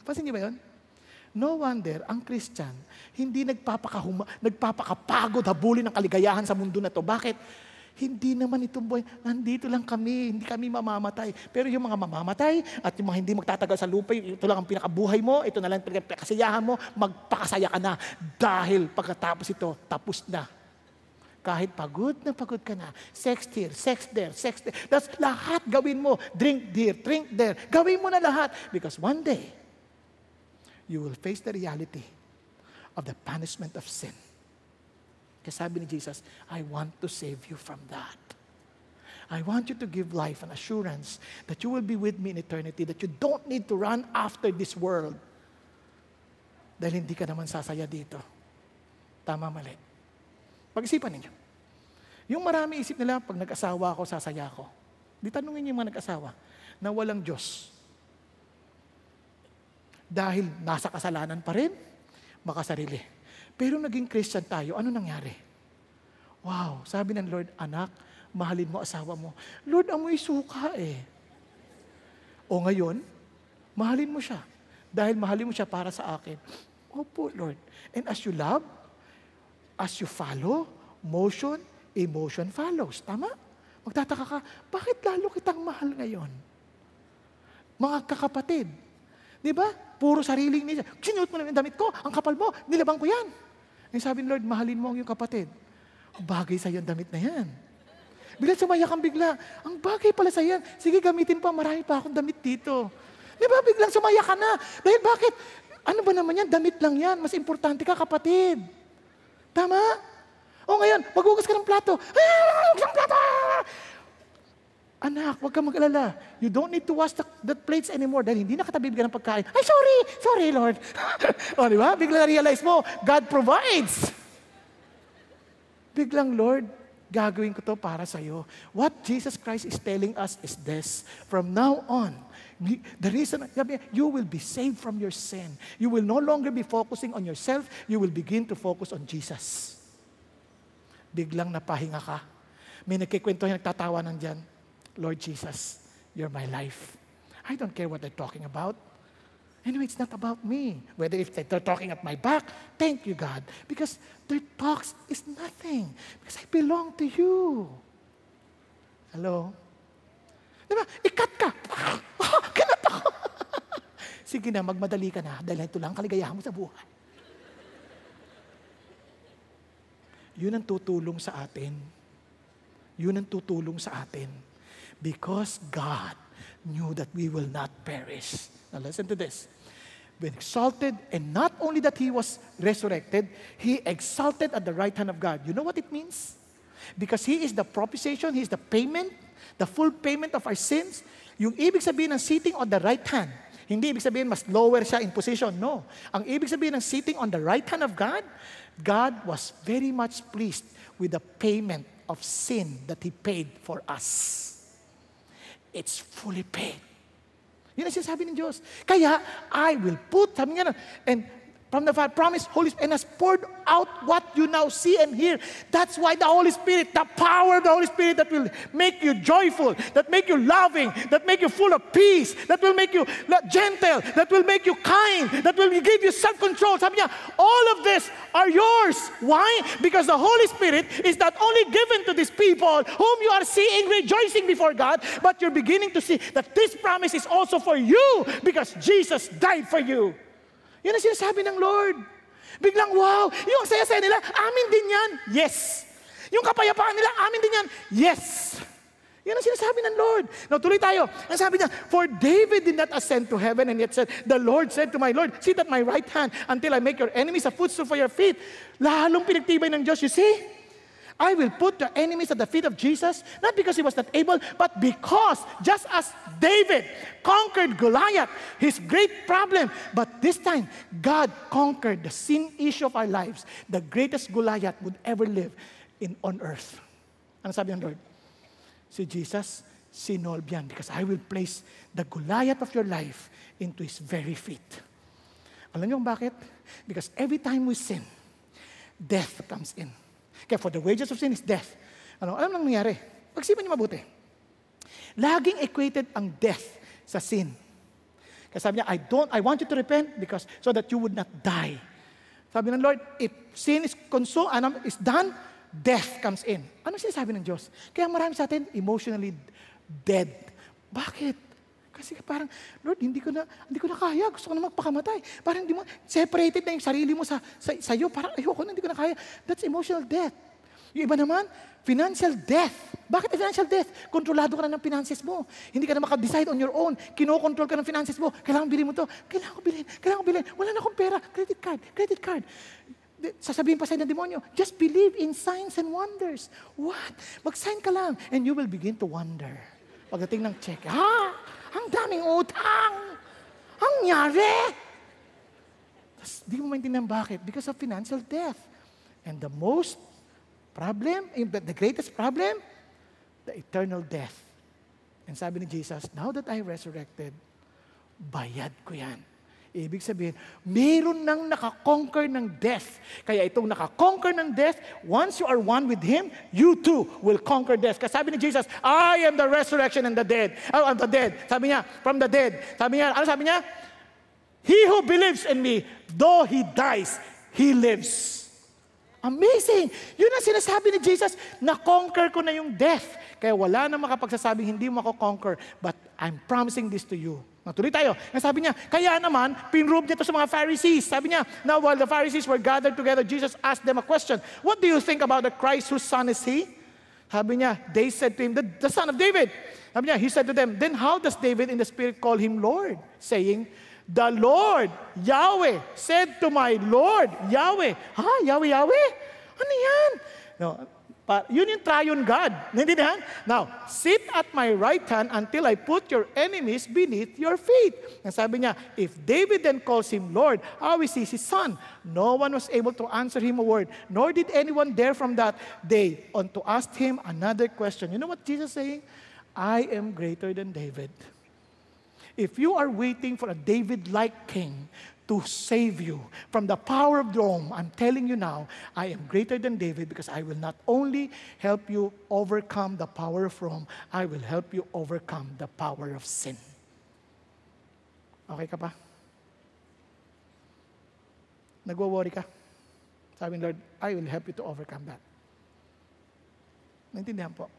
Napansin niyo ba yun? No wonder, ang Christian, hindi nagpapakahuma, nagpapakapagod habulin ng kaligayahan sa mundo na to. Bakit? Hindi naman itong buhay. Nandito lang kami. Hindi kami mamamatay. Pero yung mga mamamatay at yung mga hindi magtatagal sa lupa, ito lang ang pinakabuhay mo, ito na lang ang pinakasiyahan mo, magpakasaya ka na. Dahil pagkatapos ito, tapos na. Kahit pagod na pagod ka na, sex here, sex there, sex there. That's lahat gawin mo. Drink there, drink there. Gawin mo na lahat. Because one day, you will face the reality of the punishment of sin. Kasi sabi ni Jesus, I want to save you from that. I want you to give life an assurance that you will be with me in eternity, that you don't need to run after this world. Dahil hindi ka naman sasaya dito. Tama, mali. Pag-isipan ninyo. Yung marami isip nila, pag nag-asawa ako, sasaya ako. Di tanungin niyo yung mga nag-asawa na walang Diyos. Dahil nasa kasalanan pa rin, makasarili. Pero naging Christian tayo, ano nangyari? Wow, sabi ng Lord, anak, mahalin mo asawa mo. Lord, amoy suka eh. O ngayon, mahalin mo siya. Dahil mahalin mo siya para sa akin. Opo, Lord. And as you love, as you follow, motion, emotion follows. Tama? Magtataka ka, bakit lalo kitang mahal ngayon? Mga kakapatid, di ba? Puro sariling niya. Sinuot mo na yung damit ko, ang kapal mo, nilabang ko yan. Ngayon sabi ni Lord, mahalin mo ang iyong kapatid. Bagay sa iyo ang damit na yan. Bigla sumaya kang bigla. Ang bagay pala sa yan. Sige, gamitin pa. Marami pa akong damit dito. Di ba? Biglang sumaya ka na. Dahil bakit? Ano ba naman yan? Damit lang yan. Mas importante ka, kapatid. Tama? O ngayon, maghugas ka ng plato. Ah, ng plato! Anak, huwag kang mag-alala. You don't need to wash the, the plates anymore dahil hindi nakatabi ka ng pagkain. Ay, sorry! Sorry, Lord. o, di ba? Bigla na-realize mo, God provides. Biglang, Lord, gagawin ko to para sa iyo. What Jesus Christ is telling us is this. From now on, the reason, you will be saved from your sin. You will no longer be focusing on yourself. You will begin to focus on Jesus. Biglang napahinga ka. May nagkikwento yung nagtatawa ng dyan. Lord Jesus, you're my life. I don't care what they're talking about. Anyway, it's not about me. Whether if they're talking at my back, thank you, God. Because their talks is nothing. Because I belong to you. Hello? Diba? Ikat ka. Oh, ako. Sige na, magmadali ka na dahil ito lang kaligayahan mo sa buhay. Yun ang tutulong sa atin. Yun ang tutulong sa atin because God knew that we will not perish. Now listen to this. When exalted, and not only that he was resurrected, he exalted at the right hand of God. You know what it means? Because he is the propitiation, he is the payment, the full payment of our sins. Yung ibig sabihin ng sitting on the right hand, hindi ibig sabihin mas lower siya in position. No. Ang ibig sabihin ng sitting on the right hand of God, God was very much pleased with the payment of sin that He paid for us it's fully paid. Yun ang sinasabi ng Diyos. Kaya, I will put, sabi nga na, and from the Father, promise, Holy Spirit, and has poured out what you now see and hear. That's why the Holy Spirit, the power of the Holy Spirit that will make you joyful, that make you loving, that make you full of peace, that will make you gentle, that will make you kind, that will give you self-control. All of this are yours. Why? Because the Holy Spirit is not only given to these people whom you are seeing rejoicing before God, but you're beginning to see that this promise is also for you because Jesus died for you. Yan ang sinasabi ng Lord. Biglang, wow, yung saya-saya nila, amin din yan. Yes, Yung kapayapaan nila, amin din yan. Yes! Yan ang sinasabi ng Lord. Now, tuloy tayo. Ang sabi niya, For David did not ascend to heaven and yet said, The Lord said to my Lord, Sit at my right hand until I make your enemies a footstool for your feet. Lalong pinagtibay ng Diyos. You see? I will put the enemies at the feet of Jesus, not because he was not able, but because just as David conquered Goliath, his great problem, but this time, God conquered the sin issue of our lives, the greatest Goliath would ever live in on earth. Ano sabi ng Lord? Si Jesus, sinolve because I will place the Goliath of your life into his very feet. Alam niyo kung bakit? Because every time we sin, death comes in. Kaya for the wages of sin is death. Ano, alam nang nangyari? Pagsipan niyo mabuti. Laging equated ang death sa sin. Kaya sabi niya, I don't, I want you to repent because so that you would not die. Sabi ng Lord, if sin is consumed, ano, is done, death comes in. Ano sinasabi ng Diyos? Kaya marami sa atin emotionally dead. Bakit? Kasi parang, Lord, hindi ko na, hindi ko na kaya. Gusto ko na magpakamatay. Parang hindi mo, separated na yung sarili mo sa, sa, sa iyo. Parang ayoko na, hindi ko na kaya. That's emotional death. Yung iba naman, financial death. Bakit financial death? Kontrolado ka na ng finances mo. Hindi ka na makadecide on your own. Kinokontrol ka ng finances mo. Kailangan bilhin mo to. Kailangan ko bilhin. Kailangan ko bilhin. Wala na akong pera. Credit card. Credit card. Sasabihin pa sa'yo ng demonyo, just believe in signs and wonders. What? Mag-sign ka lang and you will begin to wonder. Pagdating ng check, ha? Ang daming utang! Ang nyari! Tapos di mo maintindihan bakit. Because of financial death. And the most problem, the greatest problem, the eternal death. And sabi ni Jesus, now that I resurrected, bayad ko yan. Ibig sabihin, meron nang nakakonquer ng death. Kaya itong nakakonquer ng death, once you are one with Him, you too will conquer death. Kasi sabi ni Jesus, I am the resurrection and the dead. Oh, I'm the dead. Sabi niya, from the dead. Sabi niya, ano sabi niya? He who believes in me, though he dies, he lives. Amazing! Yun ang sinasabi ni Jesus, na-conquer ko na yung death. Kaya wala na makapagsasabing hindi mo ako conquer, but I'm promising this to you Natuloy tayo. Ang sabi niya, kaya naman, pinrove niya to sa mga Pharisees. Sabi niya, now while the Pharisees were gathered together, Jesus asked them a question. What do you think about the Christ whose son is he? Sabi niya, they said to him, the, the son of David. Sabi niya, he said to them, then how does David in the spirit call him Lord? Saying, the Lord, Yahweh, said to my Lord, Yahweh. Ha? Yahweh, Yahweh? Ano yan? No, Pa, yun yung triune God. Now, sit at my right hand until I put your enemies beneath your feet. And sabi niya, if David then calls him Lord, how is he his son? No one was able to answer him a word, nor did anyone dare from that day on to ask him another question. You know what Jesus is saying? I am greater than David. If you are waiting for a David-like king to save you from the power of Rome. I'm telling you now, I am greater than David because I will not only help you overcome the power of Rome, I will help you overcome the power of sin. Okay ka pa? Nagwo-worry ka? Sabi Lord, I will help you to overcome that. Naintindihan po?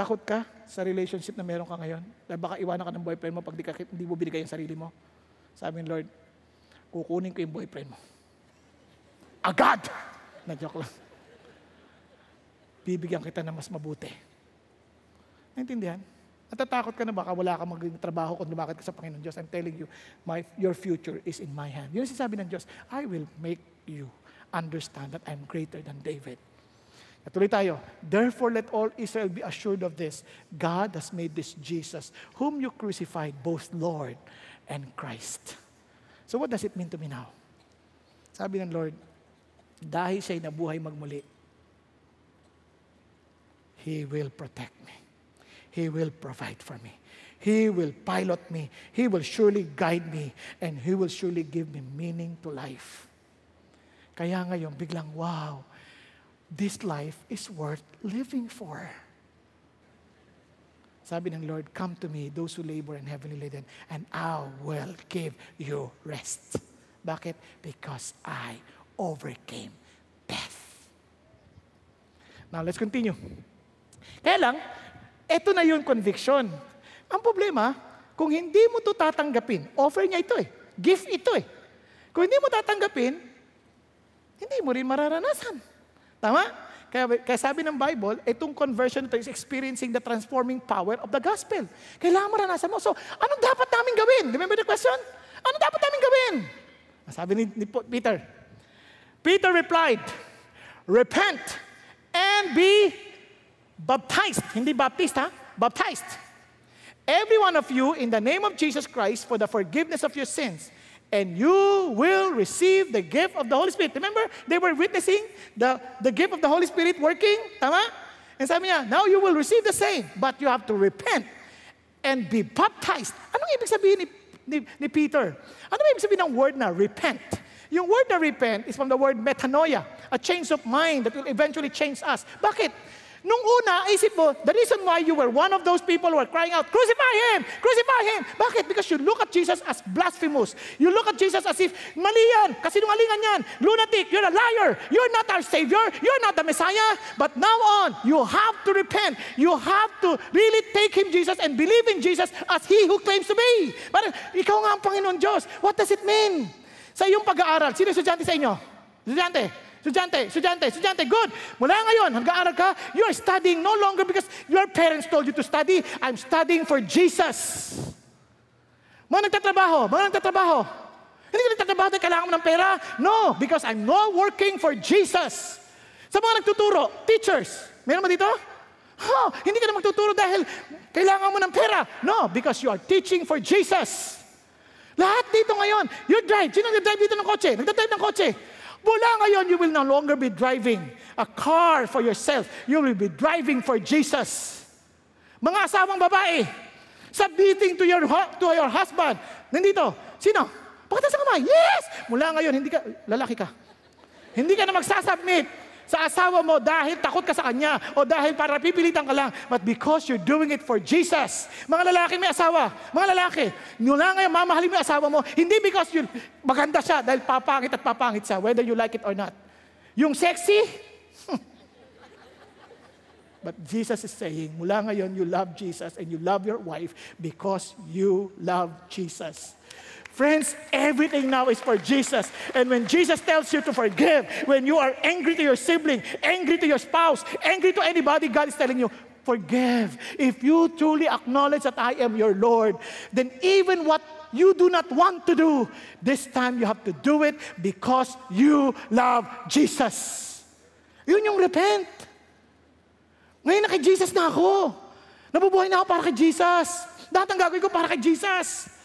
Takot ka sa relationship na meron ka ngayon? Dahil baka iwanan ka ng boyfriend mo pag di, ka, di mo binigay yung sarili mo. Sabi ng Lord, kukunin ko yung boyfriend mo. Agad! Na-joke lang. Bibigyan kita ng mas mabuti. Naintindihan? Natatakot ka na baka wala ka maging trabaho kung lumakad ka sa Panginoon Diyos. I'm telling you, my, your future is in my hand. Yun ang sinasabi ng Diyos, I will make you understand that I'm greater than David. Natuloy tayo. Therefore, let all Israel be assured of this. God has made this Jesus, whom you crucified, both Lord and Christ. So what does it mean to me now? Sabi ng Lord, dahil siya'y nabuhay magmuli, He will protect me. He will provide for me. He will pilot me. He will surely guide me. And He will surely give me meaning to life. Kaya ngayon, biglang, wow, this life is worth living for. Sabi ng Lord, come to me, those who labor and heavily laden, and I will give you rest. Bakit? Because I overcame death. Now, let's continue. Kaya lang, ito na yung conviction. Ang problema, kung hindi mo to tatanggapin, offer niya ito eh. Gift ito eh. Kung hindi mo tatanggapin, hindi mo rin mararanasan. Tama? Kaya, kaya sabi ng Bible, itong conversion ito is experiencing the transforming power of the gospel. Kailangan maranasan mo. So, anong dapat namin gawin? Remember the question? Ano dapat namin gawin? Sabi ni, ni Peter. Peter replied, Repent and be baptized. Hindi baptist, ha? Baptized. Every one of you in the name of Jesus Christ for the forgiveness of your sins. And you will receive the gift of the Holy Spirit. Remember, they were witnessing the, the gift of the Holy Spirit working. Tama? And sabi niya, now you will receive the same, but you have to repent and be baptized. Anong ibig sabihin ni, ni, ni Peter? Ano ibig sabihin ng word na repent? Yung word na repent is from the word metanoia, a change of mind that will eventually change us. Bakit? Nung una, isip mo, the reason why you were one of those people who were crying out, Crucify Him! Crucify Him! Bakit? Because you look at Jesus as blasphemous. You look at Jesus as if, mali yan, kasinungalingan yan, lunatic, you're a liar, you're not our Savior, you're not the Messiah. But now on, you have to repent. You have to really take Him, Jesus, and believe in Jesus as He who claims to be. Parang, ikaw nga ang Panginoon Diyos. What does it mean? Sa iyong pag-aaral, sino estudyante sa inyo? Estudyante? Estudyante, estudyante, estudyante, good. Mula ngayon, hanggang-aral ka, you are studying no longer because your parents told you to study. I'm studying for Jesus. Mga nagtatrabaho, mga nagtatrabaho. Hindi ka nagtatrabaho dahil kailangan mo ng pera. No, because I'm not working for Jesus. Sa mga nagtuturo, teachers, meron ba dito? Oh, hindi ka na magtuturo dahil kailangan mo ng pera. No, because you are teaching for Jesus. Lahat dito ngayon, you drive. Sino nag-drive dito ng kotse? Nagdadrive ng kotse. Mula ngayon, you will no longer be driving a car for yourself. You will be driving for Jesus. Mga asawang babae, submitting to your, to your husband. Nandito, sino? Pakita sa kamay. Yes! Mula ngayon, hindi ka, lalaki ka. Hindi ka na magsasubmit sa asawa mo dahil takot ka sa kanya o dahil para pipilitan ka lang, but because you're doing it for Jesus. Mga lalaki may asawa, mga lalaki, mula ngayon mamahalin mo yung asawa mo, hindi because you, maganda siya dahil papangit at papangit siya, whether you like it or not. Yung sexy, But Jesus is saying, mula ngayon, you love Jesus and you love your wife because you love Jesus. Friends, everything now is for Jesus. And when Jesus tells you to forgive, when you are angry to your sibling, angry to your spouse, angry to anybody, God is telling you, forgive. If you truly acknowledge that I am your Lord, then even what you do not want to do, this time you have to do it because you love Jesus. Yun yung repent. Ngayon na kay Jesus na ako. Nabubuhay na ako para kay Jesus. Lahat ang gagawin ko para kay Jesus.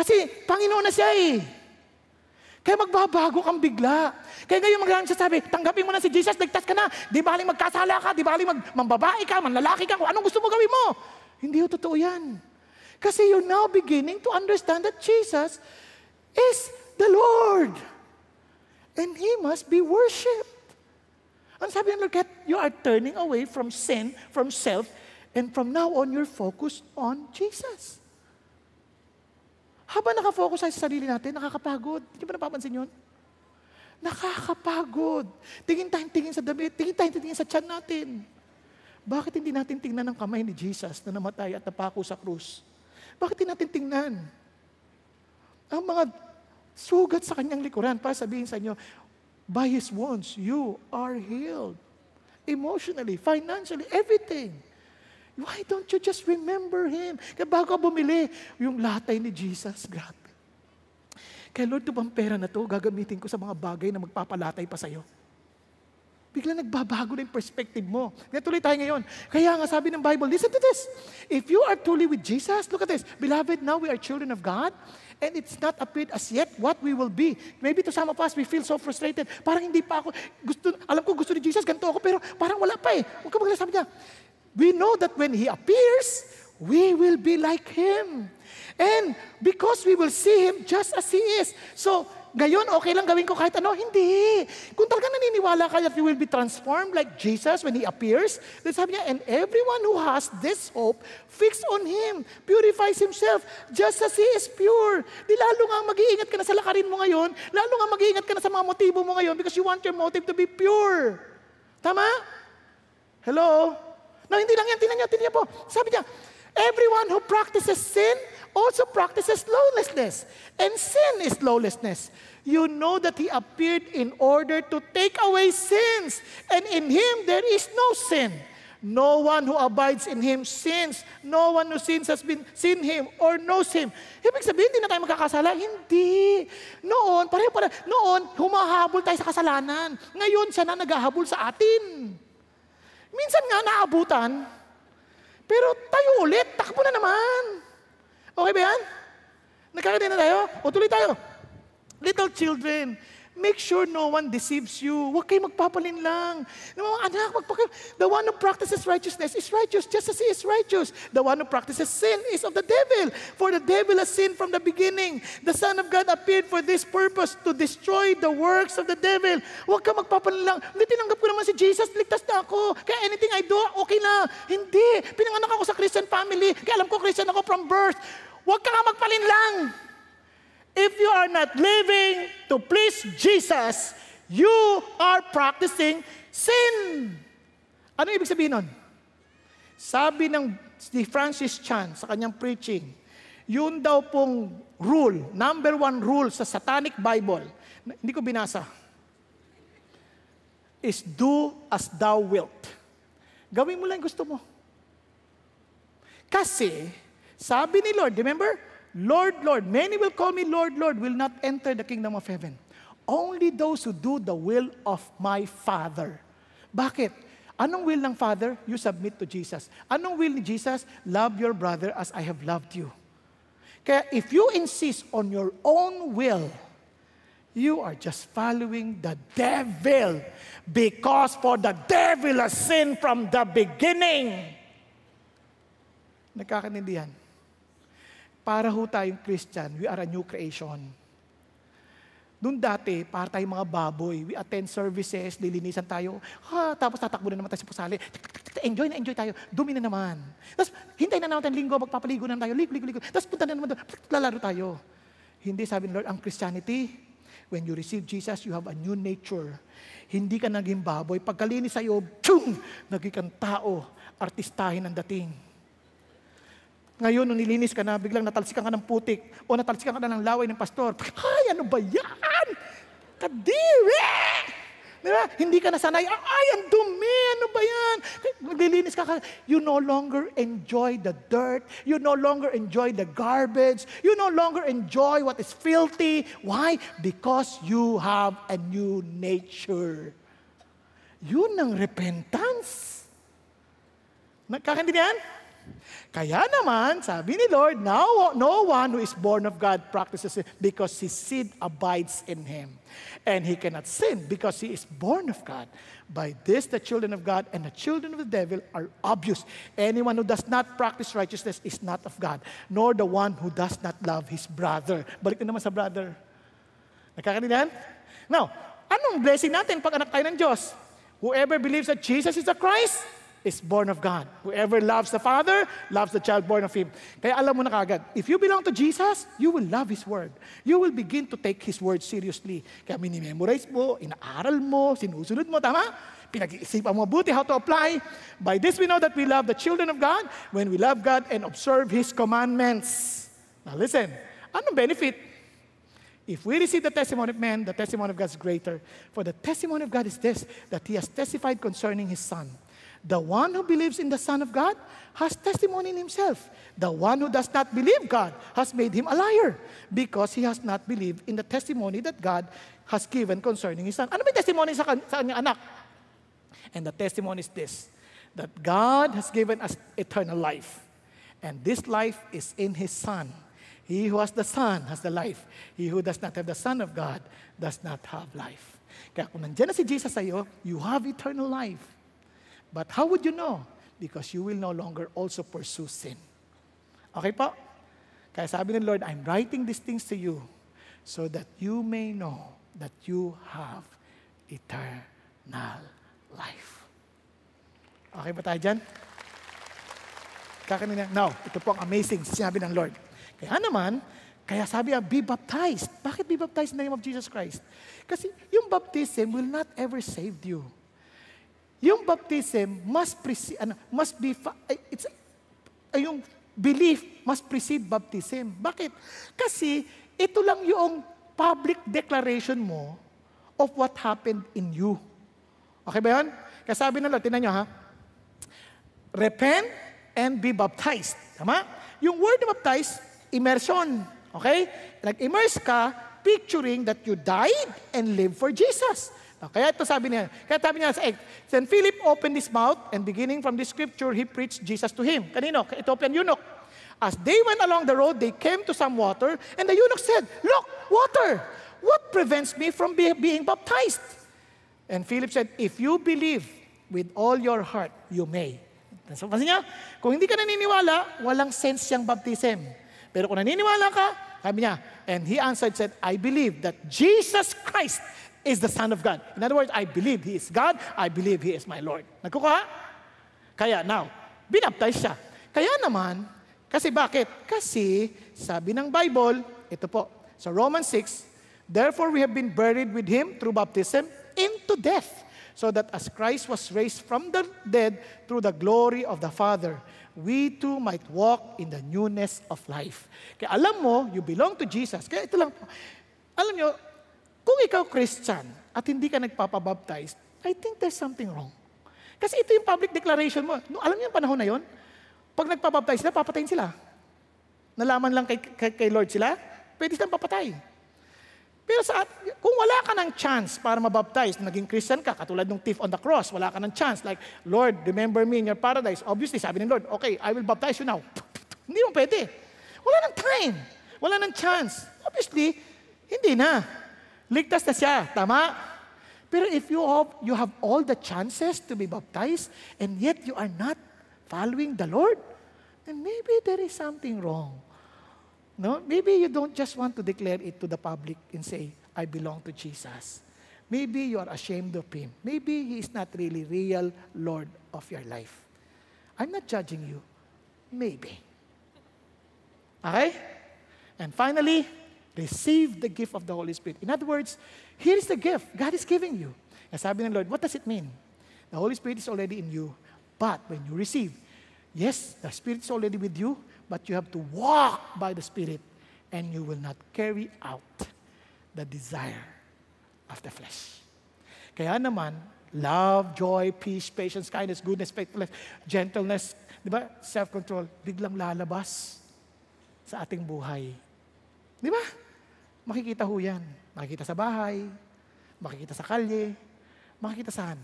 Kasi Panginoon na siya eh. Kaya magbabago kang bigla. Kaya ngayon maraming sasabi, tanggapin mo na si Jesus, ligtas ka na. Di baling magkasala ka, di baling mag, mambabae ka, manlalaki ka, kung anong gusto mo gawin mo. Hindi yung totoo yan. Kasi you're now beginning to understand that Jesus is the Lord. And He must be worshipped. Ang sabi ng Lord, you are turning away from sin, from self, and from now on, you're focused on Jesus. Habang nakafocus tayo sa sarili natin, nakakapagod. Hindi ba napapansin yun? Nakakapagod. Tingin tayong tingin sa damit, tingin tayong tingin sa tiyan natin. Bakit hindi natin tingnan ang kamay ni Jesus na namatay at napako sa krus? Bakit hindi natin tingnan? Ang mga sugat sa kanyang likuran para sabihin sa inyo, by His wounds, you are healed. Emotionally, financially, everything. Why don't you just remember Him? Kaya bago bumili, yung latay ni Jesus, grabe. Kaya Lord, ito bang pera na to, gagamitin ko sa mga bagay na magpapalatay pa sa'yo. Bigla nagbabago na yung perspective mo. Kaya tuloy tayo ngayon. Kaya nga sabi ng Bible, listen to this. If you are truly with Jesus, look at this. Beloved, now we are children of God, and it's not appeared as yet what we will be. Maybe to some of us, we feel so frustrated. Parang hindi pa ako, gusto, alam ko gusto ni Jesus, ganito ako, pero parang wala pa eh. Huwag ka magsasabi niya, we know that when He appears, we will be like Him. And because we will see Him just as He is. So, ngayon, okay lang gawin ko kahit ano? Hindi. Kung talaga naniniwala ka that you will be transformed like Jesus when He appears, then sabi niya, and everyone who has this hope fixed on Him, purifies himself just as He is pure. Di lalo nga mag-iingat ka na sa lakarin mo ngayon, lalo nga mag-iingat ka na sa mga motibo mo ngayon because you want your motive to be pure. Tama? Hello? No, hindi lang yan. Tingnan niyo, tingnan niyo po. Sabi niya, everyone who practices sin also practices lawlessness, and sin is lawlessness. You know that he appeared in order to take away sins, and in him there is no sin. No one who abides in Him sins. No one who sins has been seen Him or knows Him. Ibig sabihin, hindi na tayo magkakasala? Hindi. Noon, pareho pala, noon, humahabol tayo sa kasalanan. Ngayon, siya na naghahabol sa atin. Minsan nga naabutan, pero tayo ulit, takbo na naman. Okay ba yan? Nagkakaroon na tayo? O tuloy tayo. Little children, Make sure no one deceives you. Huwag kayo magpapalin lang. Mga anak, magpaka- the one who practices righteousness is righteous just as he is righteous. The one who practices sin is of the devil. For the devil has sinned from the beginning. The Son of God appeared for this purpose, to destroy the works of the devil. Huwag ka magpapalin lang. Hindi, tinanggap ko naman si Jesus, ligtas na ako. Kaya anything I do, okay na. Hindi. Pinanganak ako sa Christian family. Kaya alam ko Christian ako from birth. Huwag ka nga magpalin lang. If you are not living to please Jesus, you are practicing sin. Ano ibig sabihin nun? Sabi ng si Francis Chan sa kanyang preaching, yun daw pong rule, number one rule sa Satanic Bible, hindi ko binasa, is do as thou wilt. Gawin mo lang gusto mo. Kasi, sabi ni Lord, remember, Lord, Lord, many will call me Lord, Lord, will not enter the kingdom of heaven. Only those who do the will of my Father. Bakit? Anong will ng Father? You submit to Jesus. Anong will ni Jesus? Love your brother as I have loved you. Kaya if you insist on your own will, you are just following the devil because for the devil has sinned from the beginning. Nagkakanindihan? Para ho tayong Christian, we are a new creation. Noon dati, para tayong mga baboy, we attend services, lilinisan tayo, ha, tapos tatakbo na naman tayo sa pusali. Enjoy na enjoy tayo. Dumi na naman. Tapos, hintay na naman linggo, magpapaligo na tayo, ligo, ligo, ligo. Tapos punta na naman doon, lalaro tayo. Hindi sabi ni Lord, ang Christianity, when you receive Jesus, you have a new nature. Hindi ka naging baboy. Pagkalinis sa'yo, tsyung, naging kang tao, artistahin ang dating. Ngayon, nung nilinis ka na, biglang natalsikan ka ng putik o natalsikan ka na ng laway ng pastor. Ay, ano ba yan? Kadiri! Di? Hindi ka nasanay. Ay, ang dumi! Ano ba yan? Maglilinis ka, you no longer enjoy the dirt. You no longer enjoy the garbage. You no longer enjoy what is filthy. Why? Because you have a new nature. Yun ang repentance. Nagkakandihan? Kaya naman, sabi ni Lord, now, no one who is born of God practices it because his seed abides in him. And he cannot sin because he is born of God. By this, the children of God and the children of the devil are obvious. Anyone who does not practice righteousness is not of God, nor the one who does not love his brother. Balik na naman sa brother. Nakakanindihan? Now, anong blessing natin pag anak tayo ng Diyos? Whoever believes that Jesus is the Christ, is born of God. Whoever loves the Father, loves the child born of Him. Kaya alam mo na kagad, if you belong to Jesus, you will love His Word. You will begin to take His Word seriously. Kaya minimemorize mo, inaaral mo, sinusunod mo, tama? Pinag-iisipan mo buti how to apply. By this we know that we love the children of God when we love God and observe His commandments. Now listen, anong benefit? If we receive the testimony of man, the testimony of God is greater. For the testimony of God is this, that He has testified concerning His Son. The one who believes in the Son of God has testimony in himself. The one who does not believe God has made him a liar because he has not believed in the testimony that God has given concerning his Son. Ano may testimony sa, sa kanyang anak? And the testimony is this, that God has given us eternal life. And this life is in his Son. He who has the Son has the life. He who does not have the Son of God does not have life. Kaya kung nandiyan na si Jesus sa iyo, you have eternal life. But how would you know? Because you will no longer also pursue sin. Okay po? Kaya sabi ng Lord, I'm writing these things to you so that you may know that you have eternal life. Okay ba tayo dyan? Kakanina, now, ito po ang amazing sinabi ng Lord. Kaya naman, kaya sabi niya, be baptized. Bakit be baptized in the name of Jesus Christ? Kasi yung baptism will not ever save you. Yung baptism must, preci- ano, must be, it's, ay, yung belief must precede baptism. Bakit? Kasi ito lang yung public declaration mo of what happened in you. Okay ba yun? Kaya sabi ng Lord, tinan nyo ha, repent and be baptized. Tama? Yung word na baptize, immersion. Okay? Nag-immerse ka, picturing that you died and lived for Jesus. Kaya ito sabi niya, kaya sabi niya sa 8, Then Philip opened his mouth and beginning from this scripture, he preached Jesus to him. Kanino? Ka Ethiopian eunuch. As they went along the road, they came to some water, and the eunuch said, Look, water! What prevents me from be being baptized? And Philip said, If you believe with all your heart, you may. So, kasi niya, kung hindi ka naniniwala, walang sense yung baptism. Pero kung naniniwala ka, sabi niya, and he answered, said, I believe that Jesus Christ is the Son of God. In other words, I believe He is God, I believe He is my Lord. Nagkukuha? Kaya, now, binaptize siya. Kaya naman, kasi bakit? Kasi, sabi ng Bible, ito po, sa Romans 6, Therefore we have been buried with Him through baptism into death, so that as Christ was raised from the dead through the glory of the Father, we too might walk in the newness of life. Kaya alam mo, you belong to Jesus. Kaya ito lang po. Alam nyo, kung ikaw Christian at hindi ka nagpapabaptize, I think there's something wrong. Kasi ito yung public declaration mo. No, alam niyo yung panahon na yon? Pag nagpapabaptize sila, papatayin sila. Nalaman lang kay, kay, kay Lord sila, pwede silang papatay. Pero sa, kung wala ka ng chance para mabaptize, naging Christian ka, katulad ng thief on the cross, wala ka ng chance, like, Lord, remember me in your paradise. Obviously, sabi ng Lord, okay, I will baptize you now. hindi mo pwede. Wala ng time. Wala ng chance. Obviously, hindi na. Ligtas na siya. Tama? Pero if you have, you have all the chances to be baptized, and yet you are not following the Lord, then maybe there is something wrong. No? Maybe you don't just want to declare it to the public and say, I belong to Jesus. Maybe you are ashamed of Him. Maybe He is not really real Lord of your life. I'm not judging you. Maybe. Okay? And finally, receive the gift of the Holy Spirit. In other words, here is the gift God is giving you. And sabi ng Lord, what does it mean? The Holy Spirit is already in you. But when you receive, yes, the Spirit is already with you, but you have to walk by the Spirit and you will not carry out the desire of the flesh. Kaya naman, love, joy, peace, patience, kindness, goodness, faithfulness, gentleness, di ba? Self-control, biglang lalabas sa ating buhay. Di ba? Makikita ho yan. Makikita sa bahay, makikita sa kalye, makikita saan.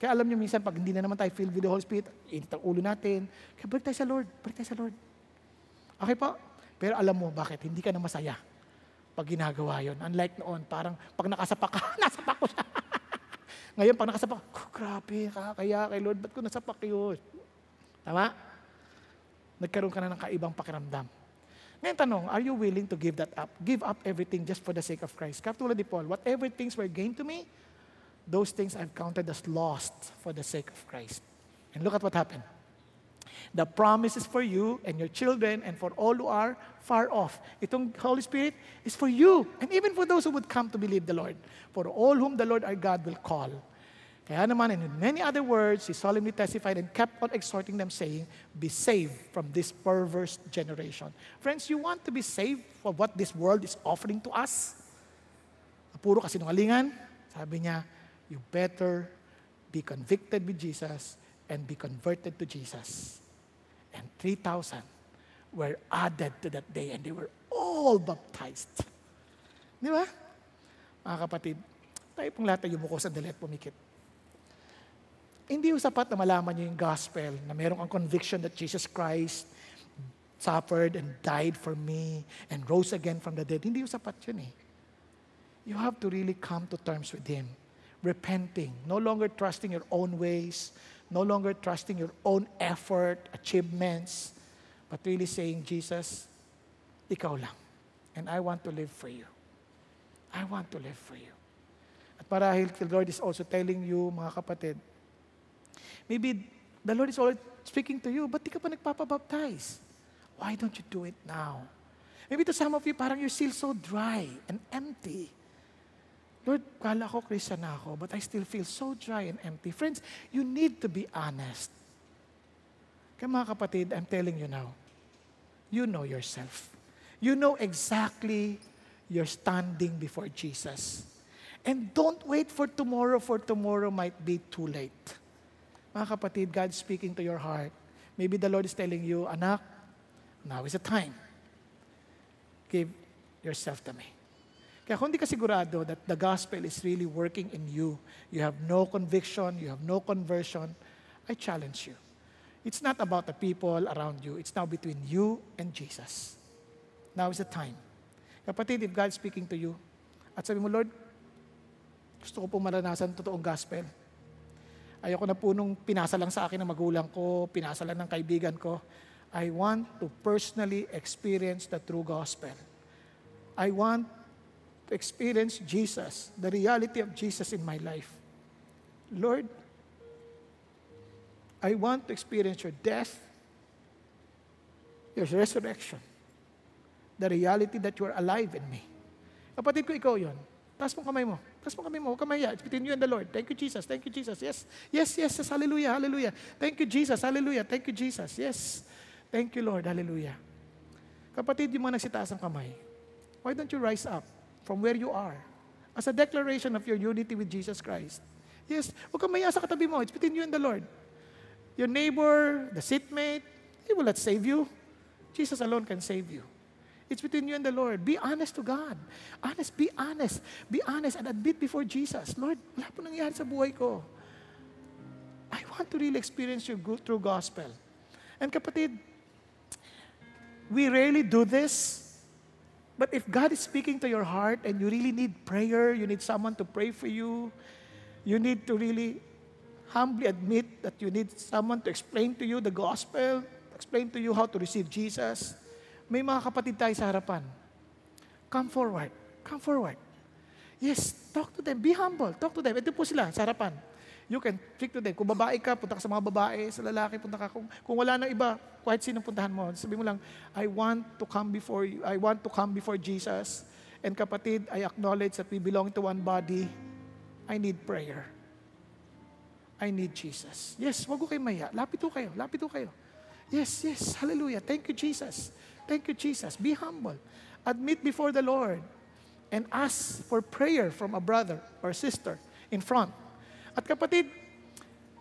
Kaya alam niyo minsan, pag hindi na naman tayo filled with the Holy Spirit, init ang ulo natin, kaya balik tayo sa Lord, balik tayo sa Lord. Okay po? Pero alam mo, bakit? Hindi ka na masaya pag ginagawa yon. Unlike noon, parang pag nakasapak ka, nasapak ko siya. Ngayon, pag nakasapak, oh, grabe, kaya kay Lord, ba't ko nasapak yun? Tama? Nagkaroon ka na ng kaibang pakiramdam. Ngayon tanong, are you willing to give that up? Give up everything just for the sake of Christ. Katulad ni Paul, whatever things were gained to me, those things I've counted as lost for the sake of Christ. And look at what happened. The promise is for you and your children and for all who are far off. Itong Holy Spirit is for you and even for those who would come to believe the Lord. For all whom the Lord our God will call. Kaya naman, in many other words, he solemnly testified and kept on exhorting them, saying, Be saved from this perverse generation. Friends, you want to be saved from what this world is offering to us? Puro kasinungalingan. Sabi niya, you better be convicted with Jesus and be converted to Jesus. And 3,000 were added to that day and they were all baptized. Di ba? Mga kapatid, tayo pong lahat ay yumuko sandali at pumikit. Hindi yung sapat na malaman niyo yung gospel, na meron kang conviction that Jesus Christ suffered and died for me and rose again from the dead. Hindi yung sapat yun eh. You have to really come to terms with Him. Repenting, no longer trusting your own ways, no longer trusting your own effort, achievements, but really saying, Jesus, ikaw lang. And I want to live for you. I want to live for you. At marahil the Lord is also telling you, mga kapatid, maybe the Lord is already speaking to you, but di ka pa nagpapabaptize? Why don't you do it now? Maybe to some of you, parang you're still so dry and empty. Lord, kala ko Christian na ako, but I still feel so dry and empty. Friends, you need to be honest. Kaya mga kapatid, I'm telling you now, you know yourself. You know exactly you're standing before Jesus. And don't wait for tomorrow, for tomorrow might be too late. Mga kapatid, God's speaking to your heart. Maybe the Lord is telling you, anak, now is the time. Give yourself to me. Kaya kung hindi ka sigurado that the gospel is really working in you, you have no conviction, you have no conversion, I challenge you. It's not about the people around you. It's now between you and Jesus. Now is the time. Kapatid, if God's speaking to you, at sabi mo, Lord, gusto ko po maranasan totoong gospel. Ayoko na po nung pinasa lang sa akin ng magulang ko, pinasa lang ng kaibigan ko. I want to personally experience the true gospel. I want to experience Jesus, the reality of Jesus in my life. Lord, I want to experience your death, your resurrection, the reality that you are alive in me. Kapatid ko, ikaw yon. Taas mo kamay mo. Taas mo kamay mo. Huwag. It's between you and the Lord. Thank you, Jesus. Thank you, Jesus. Yes. Yes, yes, yes. Hallelujah. Hallelujah. Thank you, Jesus. Hallelujah. Thank you, Jesus. Yes. Thank you, Lord. Hallelujah. Kapatid, yung mga nagsitaas ang kamay, why don't you rise up from where you are as a declaration of your unity with Jesus Christ? Yes. Huwag kang maya katabi mo. It's between you and the Lord. Your neighbor, the seatmate, he will not save you. Jesus alone can save you. It's between you and the Lord. Be honest to God. Honest, be honest. Be honest and admit before Jesus, Lord, wala po nangyari sa buhay ko. I want to really experience your good, true gospel. And kapatid, we rarely do this. But if God is speaking to your heart and you really need prayer, you need someone to pray for you, you need to really humbly admit that you need someone to explain to you the gospel, explain to you how to receive Jesus, may mga kapatid tayo sa harapan. Come forward. Come forward. Yes, talk to them. Be humble. Talk to them. Ito po sila sa harapan. You can speak to them. Kung babae ka, punta ka sa mga babae. Sa lalaki, punta ka. Kung, kung wala nang iba, kahit sino puntahan mo, sabi mo lang, I want to come before you. I want to come before Jesus. And kapatid, I acknowledge that we belong to one body. I need prayer. I need Jesus. Yes, wag ko kayo maya. Lapit ko kayo. Lapit ko kayo. Yes, yes. Hallelujah. Thank you, Jesus. Thank you, Jesus. Be humble. Admit before the Lord and ask for prayer from a brother or sister in front. At kapatid,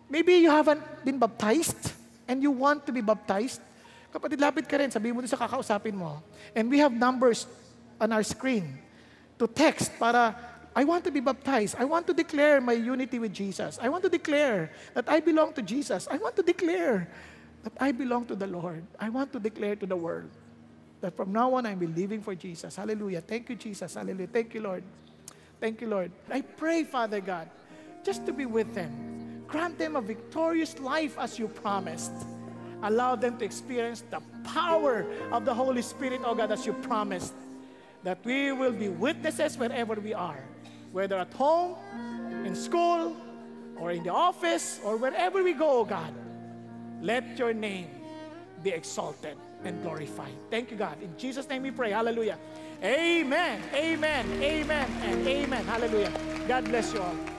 maybe you haven't been baptized and you want to be baptized. Kapatid, lapit ka rin. Sabihin mo din sa kakausapin mo. And we have numbers on our screen to text para I want to be baptized. I want to declare my unity with Jesus. I want to declare that I belong to Jesus. I want to declare that I belong to the Lord. I want to declare to the world that from now on I'm believing for Jesus. Hallelujah. Thank you, Jesus. Hallelujah. Thank you, Lord. Thank you, Lord. I pray, Father God, just to be with them. Grant them a victorious life as you promised. Allow them to experience the power of the Holy Spirit, oh God, as you promised. That we will be witnesses wherever we are, whether at home, in school, or in the office, or wherever we go, oh God. Let your name be exalted and glorified. Thank you, God. In Jesus' name we pray. Hallelujah. Amen. Amen. Amen. And amen. Hallelujah. God bless you all.